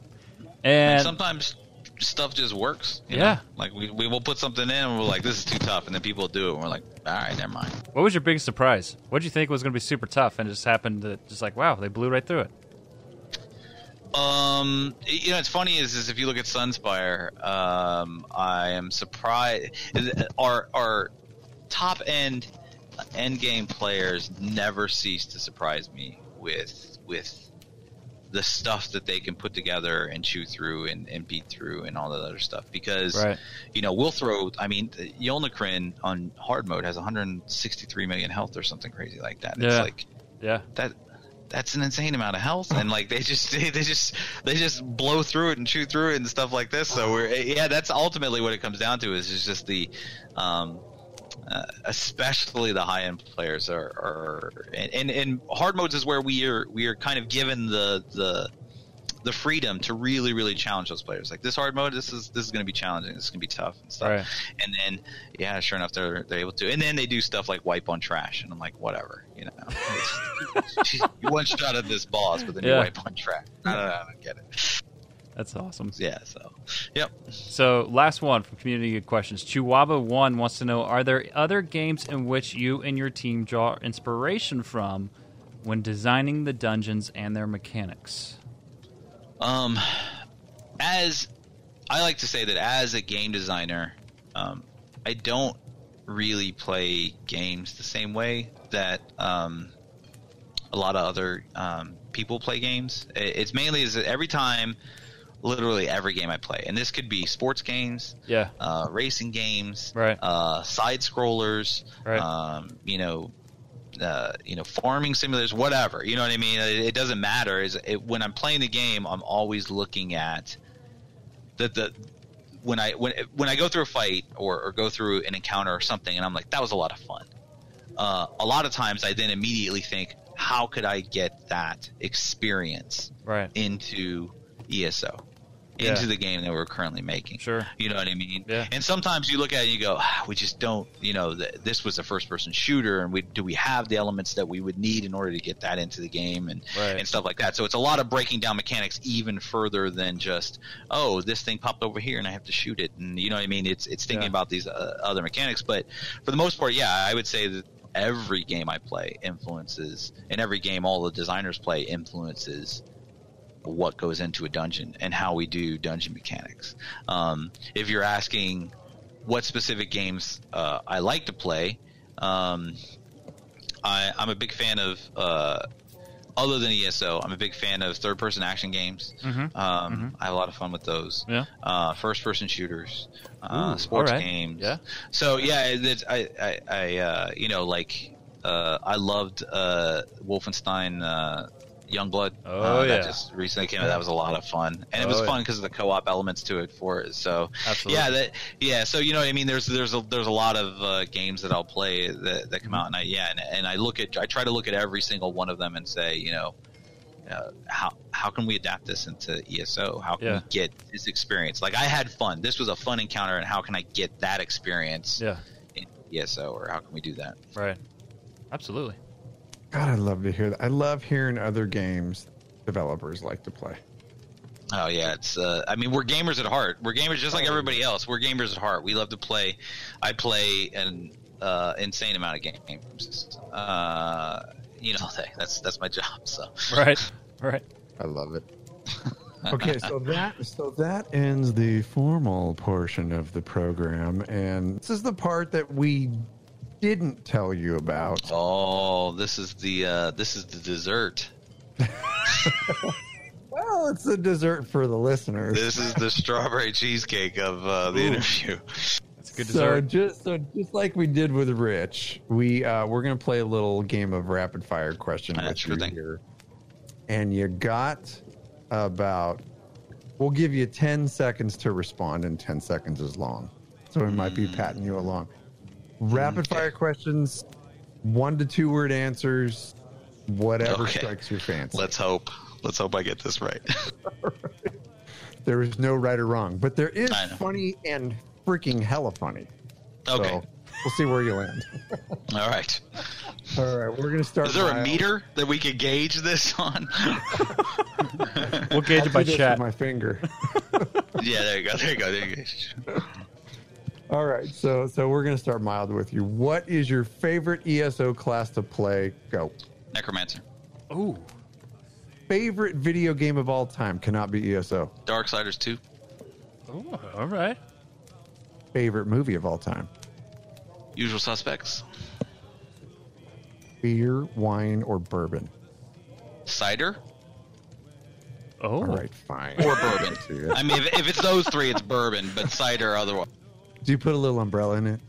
And sometimes stuff just works. you Yeah. know? Like we, we will put something in and we're like, this is too tough. And then people do it. And we're like, all right, never mind. what was your biggest surprise? What did you think was going to be super tough, and it just happened to just like wow, they blew right through it. Um, you know, it's funny is, is if you look at Sunspire, um, I am surprised. Our, our top end end game players never cease to surprise me with, with the stuff that they can put together and chew through and, and beat through and all that other stuff because Right. you know we'll throw I mean Yolnahkriin on hard mode has 163 million health or something crazy like that. And It's Yeah. like Yeah. that that's an insane amount of health and like they just [LAUGHS] they, they just they just blow through it and chew through it and stuff like this so we're yeah that's ultimately what it comes down to is is just the um uh, especially the high end players are, are and, and and hard modes is where we are we are kind of given the the the freedom to really really challenge those players. Like this hard mode this is this is going to be challenging this is going to be tough and stuff. Right. and then yeah sure enough they're they're able to and then they do stuff like wipe on trash and i'm like whatever you know? [LAUGHS] One shot at this boss but then you Yeah. wipe on trash. I don't know i don't get it That's awesome. yeah so yep So, last one from community Good questions. Chihuahua One wants to know: Are there other games in which you and your team draw inspiration from when designing the dungeons and their mechanics? Um, as I like to say that as a game designer, um, I don't really play games the same way that um, a lot of other um, people play games. It's mainly is that every time literally every game I play, and this could be sports games, Yeah. uh, racing games, Right. uh, side scrollers, Right. um, you know, uh, you know, farming simulators, whatever. You know what I mean? It, it doesn't matter. Is it, when I'm playing the game, I'm always looking at the the when I when when I go through a fight or, or go through an encounter or something, and I'm like, that was a lot of fun. Uh, a lot of times, I then immediately think, how could I get that experience Right. into ESO, Yeah. into the game that we're currently making? Sure. You know what I mean? Yeah. And sometimes you look at it and you go, ah, we just don't, you know, th- this was a first person shooter and we, do we have the elements that we would need in order to get that into the game and, Right. and stuff like that. So it's a lot of breaking down mechanics even further than just, oh, this thing popped over here and I have to shoot it. And you know what I mean? It's, it's thinking Yeah. about these uh, other mechanics. But for the most part, yeah, I would say that every game I play influences, and every game all the designers play influences what goes into a dungeon and how we do dungeon mechanics. Um, if you're asking what specific games uh, I like to play, um, I, I'm a big fan of. Uh, other than ESO, I'm a big fan of third-person action games. Mhm. Um, I have a lot of fun with those. Yeah. Uh, first-person shooters, uh, Ooh, sports right. games. Yeah. So yeah, it's, I, I, I uh, you know, like uh, I loved uh, Wolfenstein uh, Youngblood. Oh, uh, yeah. that just recently came out. That was a lot of fun, and it was Oh, fun yeah. because of the co-op elements to it for it. So Absolutely. yeah, that yeah. So you know I mean. There's there's a there's a lot of uh, games that I'll play that, that come out, and I yeah, and, and I look at I try to look at every single one of them and say, you know. Uh, how how can we adapt this into ESO? How can Yeah. we get this experience? Like I had fun. This was a fun encounter, and how can I get that experience Yeah. in ESO, or how can we do that? Right. Absolutely. God, I love to hear that. I love hearing other games developers like to play. Oh yeah, it's. Uh, I mean, we're gamers at heart. We're gamers just like everybody else. We're gamers at heart. We love to play. I play an uh, insane amount of games. Uh, you know, [LAUGHS] that's that's my job. So Right. [LAUGHS] Right. I love it. [LAUGHS] okay, so that so that ends the formal portion of the program, and this is the part that we didn't tell you about. Oh, this is the uh, this is the dessert. [LAUGHS] Well, it's the dessert for the listeners. This is the strawberry cheesecake of uh, the interview. That's a good dessert. So just so just like we did with Rich, we uh, we're gonna play a little game of rapid fire question with sure you thing. here, and you got about. We'll give you ten seconds to respond, and ten seconds is long, so we might be Mm. patting you along. Rapid fire questions, one to two word answers, whatever Okay. strikes your fancy. Let's hope. Let's hope I get this right. [LAUGHS] there is no right or wrong, but there is funny and freaking hella funny. Okay. So we'll see where you land. [LAUGHS] All right. All right, we're gonna start. Is there a mild. meter that we could gauge this on? We'll gauge I'll it by do chat. with my finger. [LAUGHS] yeah, there you go. There you go. There you go. All right, so so we're gonna start mild with you. What is your favorite ESO class to play? Go. Necromancer. Ooh. Favorite video game of all time cannot be ESO. Darksiders 2. Ooh. All right. Favorite movie of all time. Usual Suspects. Beer, wine, or bourbon. Cider Oh. All right, fine. or bourbon. [LAUGHS] I mean, if, if it's those three, it's bourbon, but cider otherwise. Do you put a little umbrella in it?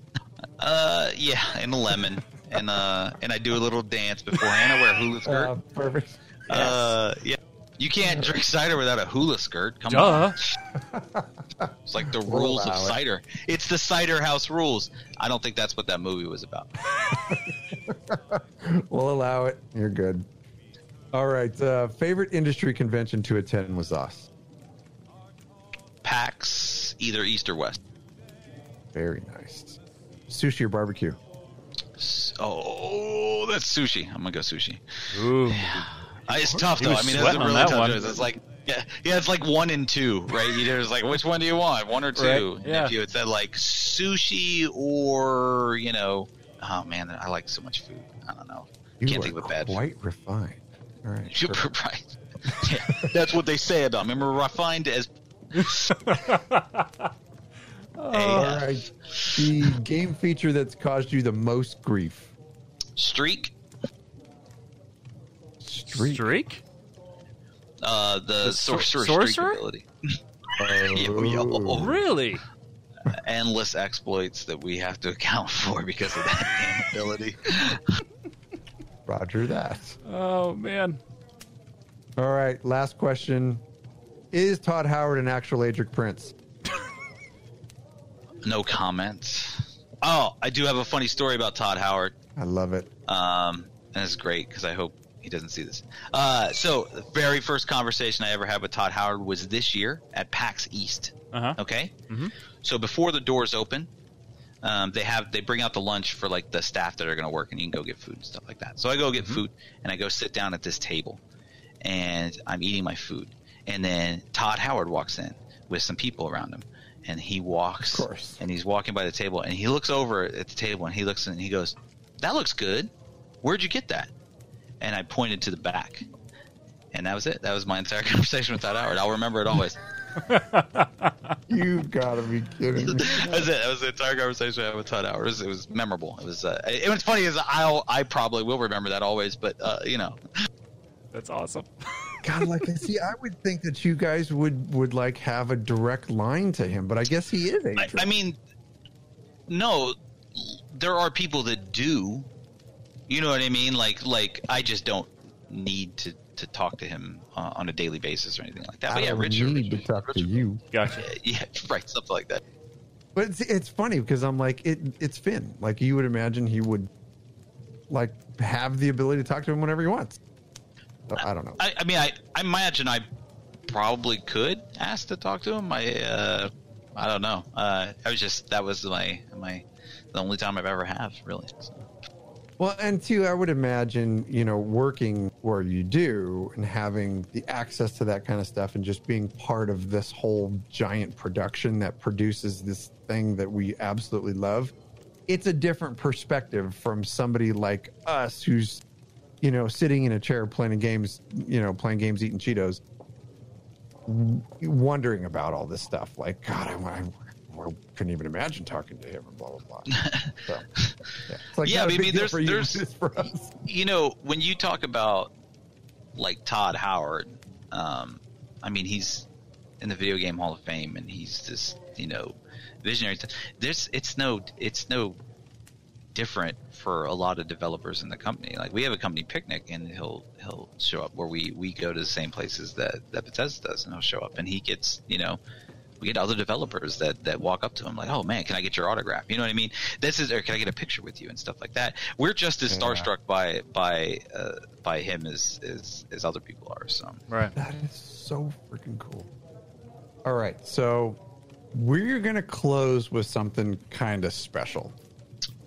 Uh, yeah, and a lemon. And uh, and I do a little dance beforehand. I wear a hula skirt. Uh, perfect. Uh, yeah. You can't drink cider without a hula skirt. Come on. Duh. It's like the We'll rules of it. cider. It's the cider house rules. I don't think that's what that movie was about. [LAUGHS] We'll allow it. You're good. All right. Uh, favorite industry convention to attend was us. PAX, either east or west. Very nice. Sushi or barbecue? Oh, that's sushi. I'm gonna go sushi. Ooh. Uh, it's tough though. I mean, it's sweating a on really that tough one. choice. It's like yeah, yeah, it's like one and two, right? You There's like which one do you want, one or two? Right, yeah. If you had said like sushi or you know, oh man, I like so much food. I don't know. You Can't are think of a bad food. quite refined. All right. [LAUGHS] Super right. [LAUGHS] Yeah, that's what they say said. I remember refined as. [LAUGHS] All a right. The game feature that's caused you the most grief. streak. Streak. Streak? Uh, the, The sorcerer, sorcerer? streak ability. [LAUGHS] Yo, yo. Really? Endless exploits that we have to account for because of that [LAUGHS] ability. Roger that. Oh man. All right, last question. Is Todd Howard an actual Daedric Prince? No comments. Oh, I do have a funny story about Todd Howard. I love it. Um, and it's great because I hope he doesn't see this. Uh, so the very first conversation I ever had with Todd Howard was this year at PAX East. Uh huh. Okay. Mhm. So before the doors open, um, they have they bring out the lunch for like the staff that are going to work, and you can go get food and stuff like that. So I go get food, and I go sit down at this table, and I'm eating my food, and then Todd Howard walks in with some people around him, and he walks, Of course. and he's walking by the table, and he looks over at the table, and he looks and he goes, "That looks good. Where'd you get that?" And I pointed to the back. And that was it. That was my entire [LAUGHS] conversation with Todd Howard. I'll remember it always. [LAUGHS] You've gotta be kidding me. [LAUGHS] that was it. That was the entire conversation I had with Todd Howard. It was, was memorable. It was. Uh, it, what's funny is I'll. I probably will remember that always, but uh, you know, That's awesome. God, like see, I would think that you guys would would like have a direct line to him, but I guess he is I, I mean, no, there are people that do. You know what I mean? Like like I just don't need to to talk to him uh, on a daily basis or anything like that. I But yeah, don't Richard, need to Richard- talk to you. Gotcha. [LAUGHS] Yeah, right, something like that. But it's, it's funny because I'm like, it, it's Finn. Like you would imagine he would like have the ability to talk to him whenever he wants. I don't know. I, I mean, I, I imagine I probably could ask to talk to him. I, uh, I don't know. Uh, I was just that was my my the only time I've ever have really. So, Well, and two, I would imagine, you know, working where you do and having the access to that kind of stuff and just being part of this whole giant production that produces this thing that we absolutely love. It's a different perspective from somebody like us who's, you know, sitting in a chair playing games, you know, playing games, eating Cheetos, wondering about all this stuff. Like, God, I, I, I couldn't even imagine talking to him and blah, blah, blah. [LAUGHS] So, yeah, like Yeah, not a I big mean, there's- you, there's- [LAUGHS] it's for us. you know, when you talk about like Todd Howard, um, I mean, he's in the video game Hall of Fame, and he's this, you know, visionary. There's, it's no, it's no different for a lot of developers in the company. Like we have a company picnic, and he'll he'll show up where we we go to the same places that that Bethesda does, and he'll show up, and he gets, you know. We get other developers that, that walk up to him like, "Oh man, can I get your autograph?" You know what I mean? This is, or can I get a picture with you and stuff like that. We're just as Yeah. starstruck by by uh, by him as, as as other people are. So Right. That is so freaking cool. All right, so we're gonna close with something kind of special.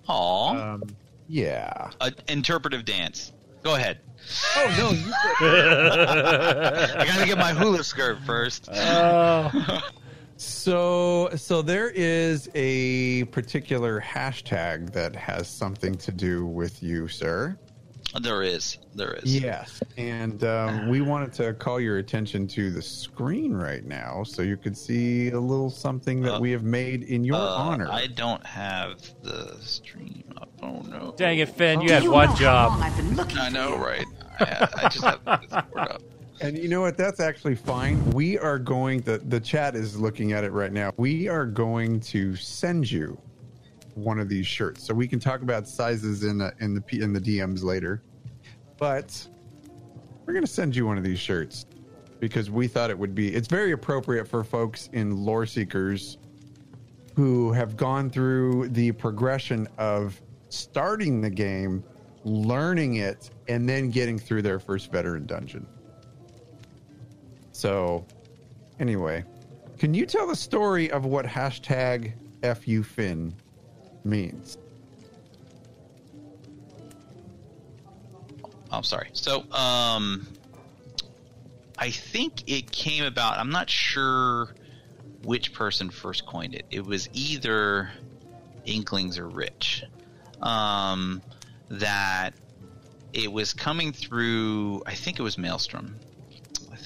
Aw, Um, Yeah. an interpretive dance. Go ahead. Oh no, you [LAUGHS] I gotta get my hula skirt first. oh, So, so there is a particular hashtag that has something to do with you, sir. There is, there is. Yes, and um, we wanted to call your attention to the screen right now, so you could see a little something that Uh, we have made in your Uh, honor. I don't have the stream up. Oh no! dang it, Finn! You Do had you one job. I've been looking I know, right? I, I just have the Discord up. [LAUGHS] And you know what? That's actually fine. We are going. The the chat is looking at it right now. We are going to send you one of these shirts, so we can talk about sizes in the in the P- in the DMs later. But we're going to send you one of these shirts because we thought it would be. It's very appropriate for folks in lore seekers who have gone through the progression of starting the game, learning it, and then getting through their first veteran dungeon. So, anyway, can you tell the story of what hashtag FU FUFinn means? I'm sorry. So, um, I think it came about. I'm not sure which person first coined it. It was either Inklings or Rich. Um, that it was coming through. I think it was Maelstrom.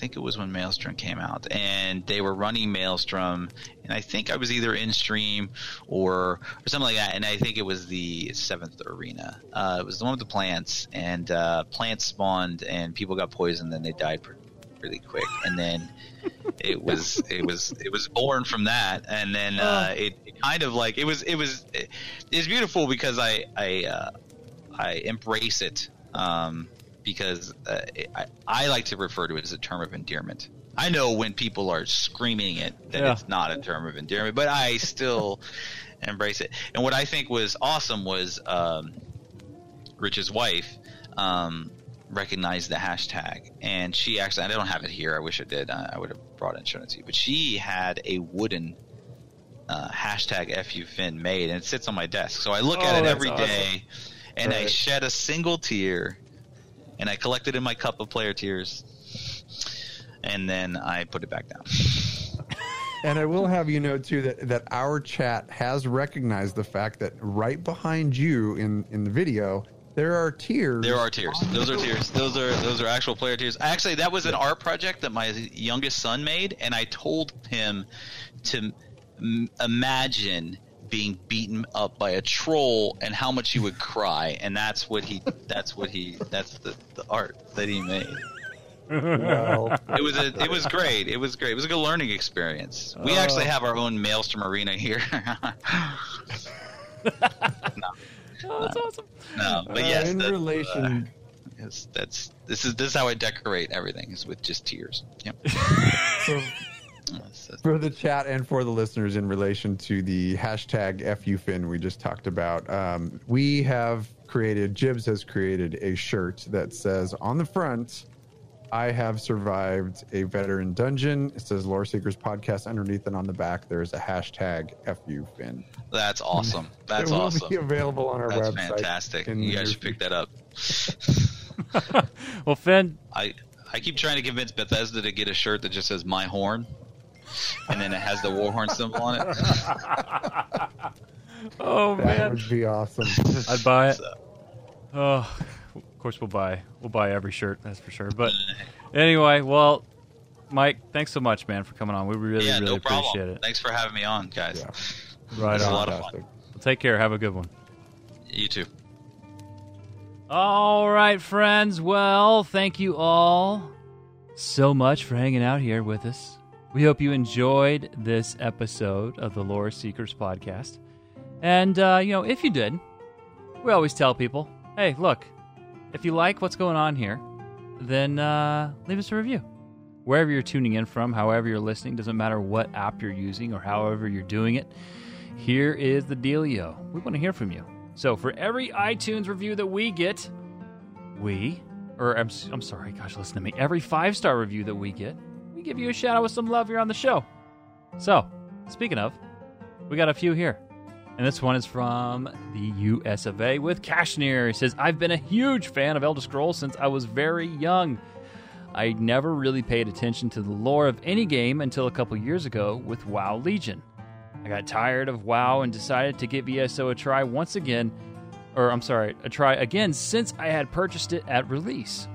I think it was when Maelstrom came out, and they were running Maelstrom, and I think I was either in stream or or something like that, and I think it was the seventh arena. Uh, it was the one with the plants, and uh, plants spawned, and people got poisoned, and they died. pretty, really quick, and then it was [LAUGHS] it was it was born from that, and then uh, it, it kind of like it was it was it, it's beautiful because I I uh, I embrace it um, because uh, I I like to refer to it as a term of endearment. I know when people are screaming it that Yeah. it's not a term of endearment, but I still [LAUGHS] embrace it. And what I think was awesome was um, Rich's wife um, recognized the hashtag, and she actually I don't have it here. I wish I did. I, I would have brought it and shown it to you. But she had a wooden uh, hashtag FUFinn made, and it sits on my desk. So I look Oh, at it every day, awesome. and I shed a single tear, and I collected in my cup of player tears, and then I put it back down. And I will have you know too that, that our chat has recognized the fact that right behind you in, in the video there are tears. There are tears. Those are tears. Those are those are actual player tears. Actually, that was an art project that my youngest son made, and I told him to m- imagine being beaten up by a troll and how much he would cry, and that's what he. That's what he. That's the, the art that he made. Well, It was a. It was great. It was great. It was a good learning experience. We actually have our own Maelstrom arena here. [LAUGHS] Oh, that's awesome. no, but uh, yes, in that- relation, Yes, that's this is this is how I decorate everything is with just tears. Yep. [LAUGHS] so That's- that's- for the chat and for the listeners in relation to the hashtag FUFinn we just talked about, um, we have created, Jibs has created a shirt that says on the front, I have survived a veteran dungeon. It says Lore Seekers Podcast underneath, and on the back, there's a hashtag FUFinn. That's awesome. [LAUGHS] That's it will awesome. be available on our That's website. fantastic. You guys should pick that up. [LAUGHS] [LAUGHS] Well, Finn, I I keep trying to convince Bethesda to get a shirt that just says "My Horn," and then it has the Warhorn symbol on it. [LAUGHS] oh man. That man, would be awesome. [LAUGHS] I'd buy it. So, Oh, of course we'll buy we'll buy every shirt. That's for sure. But anyway, well, Mike, thanks so much, man, for coming on. We really yeah, really no appreciate problem. it. Thanks for having me on, guys. Yeah. Right It's a lot of Fantastic. Well, take care. Have a good one. You too. All right, friends. Well, thank you all so much for hanging out here with us. We hope you enjoyed this episode of the Lore Seekers podcast. And, uh, you know, if you did, we always tell people hey, look, if you like what's going on here, then uh, leave us a review. Wherever you're tuning in from, however you're listening, doesn't matter what app you're using or however you're doing it. Here is the dealio. We want to hear from you. So for every iTunes review that we get, we, or I'm, I'm sorry, gosh, listen to me. Every five star review that we get, we give you a shout out with some love here on the show. So, speaking of, we got a few here. And this one is from the US of A with Kashmir. He says, I've been a huge fan of Elder Scrolls since I was very young. I never really paid attention to the lore of any game until a couple years ago with WoW Legion. I got tired of WoW and decided to give ESO a try once again, or I'm sorry, a try again since I had purchased it at release.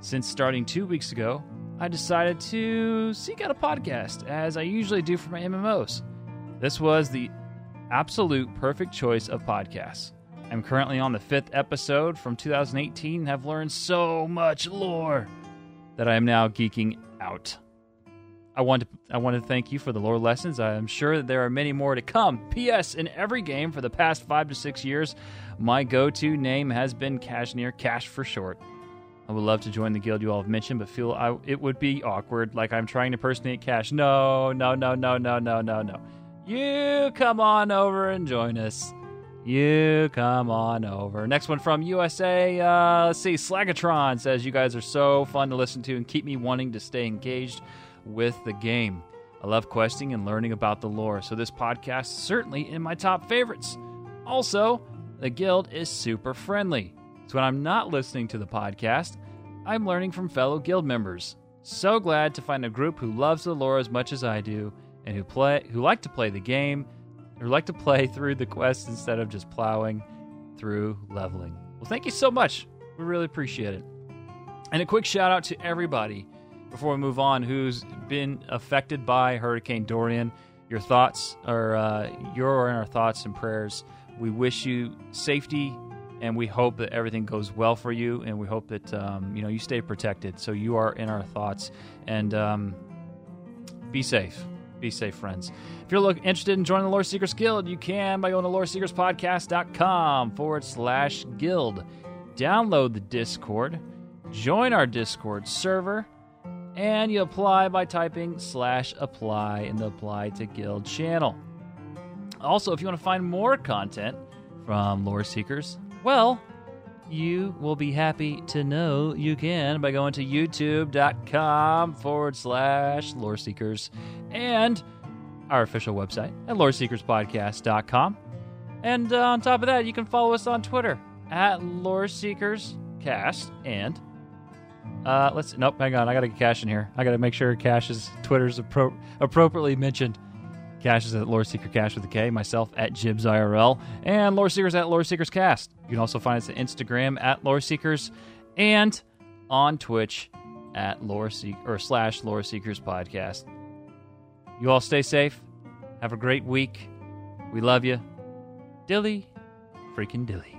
Since starting two weeks ago, I decided to seek out a podcast, as I usually do for my MMOs. This was the absolute perfect choice of podcasts. I'm currently on the fifth episode from 2018 and have learned so much lore that I am now geeking out. I want to I want to thank you for the lore lessons. I am sure that there are many more to come. P.S. In every game for the past five to six years, my go-to name has been Kashmir, Cash for short. I would love to join the guild you all have mentioned, but feel I, it would be awkward, like I'm trying to impersonate Cash. No, no, no, no, no, no, no, no. You come on over and join us. You come on over. Next one from USA. Uh, let's see. Slagatron says you guys are so fun to listen to and keep me wanting to stay engaged with the game. I love questing and learning about the lore, so this podcast is certainly in my top favorites. Also, the guild is super friendly. So when I'm not listening to the podcast, I'm learning from fellow guild members. So glad to find a group who loves the lore as much as I do and who play who like to play the game who like to play [LAUGHS] through the quests instead of just plowing through leveling. Well, thank you so much. We really appreciate it. And a quick shout out to everybody before we move on who's been affected by Hurricane Dorian. Your thoughts are uh, you're in our thoughts and prayers. We wish you safety and we hope that everything goes well for you, and we hope that um, you know you stay protected. So you are in our thoughts, and um, be safe. Be safe, friends. If you're look, interested in joining the Lore Seekers Guild, you can by going to loreseekerspodcast.com forward slash guild. Download the Discord, join our Discord server, and you apply by typing slash apply in the apply to guild channel. Also, if you want to find more content from Lore Seekers, well, you will be happy to know you can by going to youtube.com forward slash lore seekers and our official website at loreseekerspodcast.com. And uh, on top of that, you can follow us on Twitter at loreseekerscast and uh, let's nope, hang on. I gotta get Cash in here. I gotta make sure Cash's Twitter's appro- appropriately mentioned. Cash is at Lore Seeker Cash with a K, myself at Jibs IRL, and Lore Seekers at Lore Seekers Cast. You can also find us at Instagram at Lore Seekers and on Twitch at Lore Seek or slash Lore Seekers Podcast. You all stay safe. Have a great week. We love you. Dilly freaking dilly.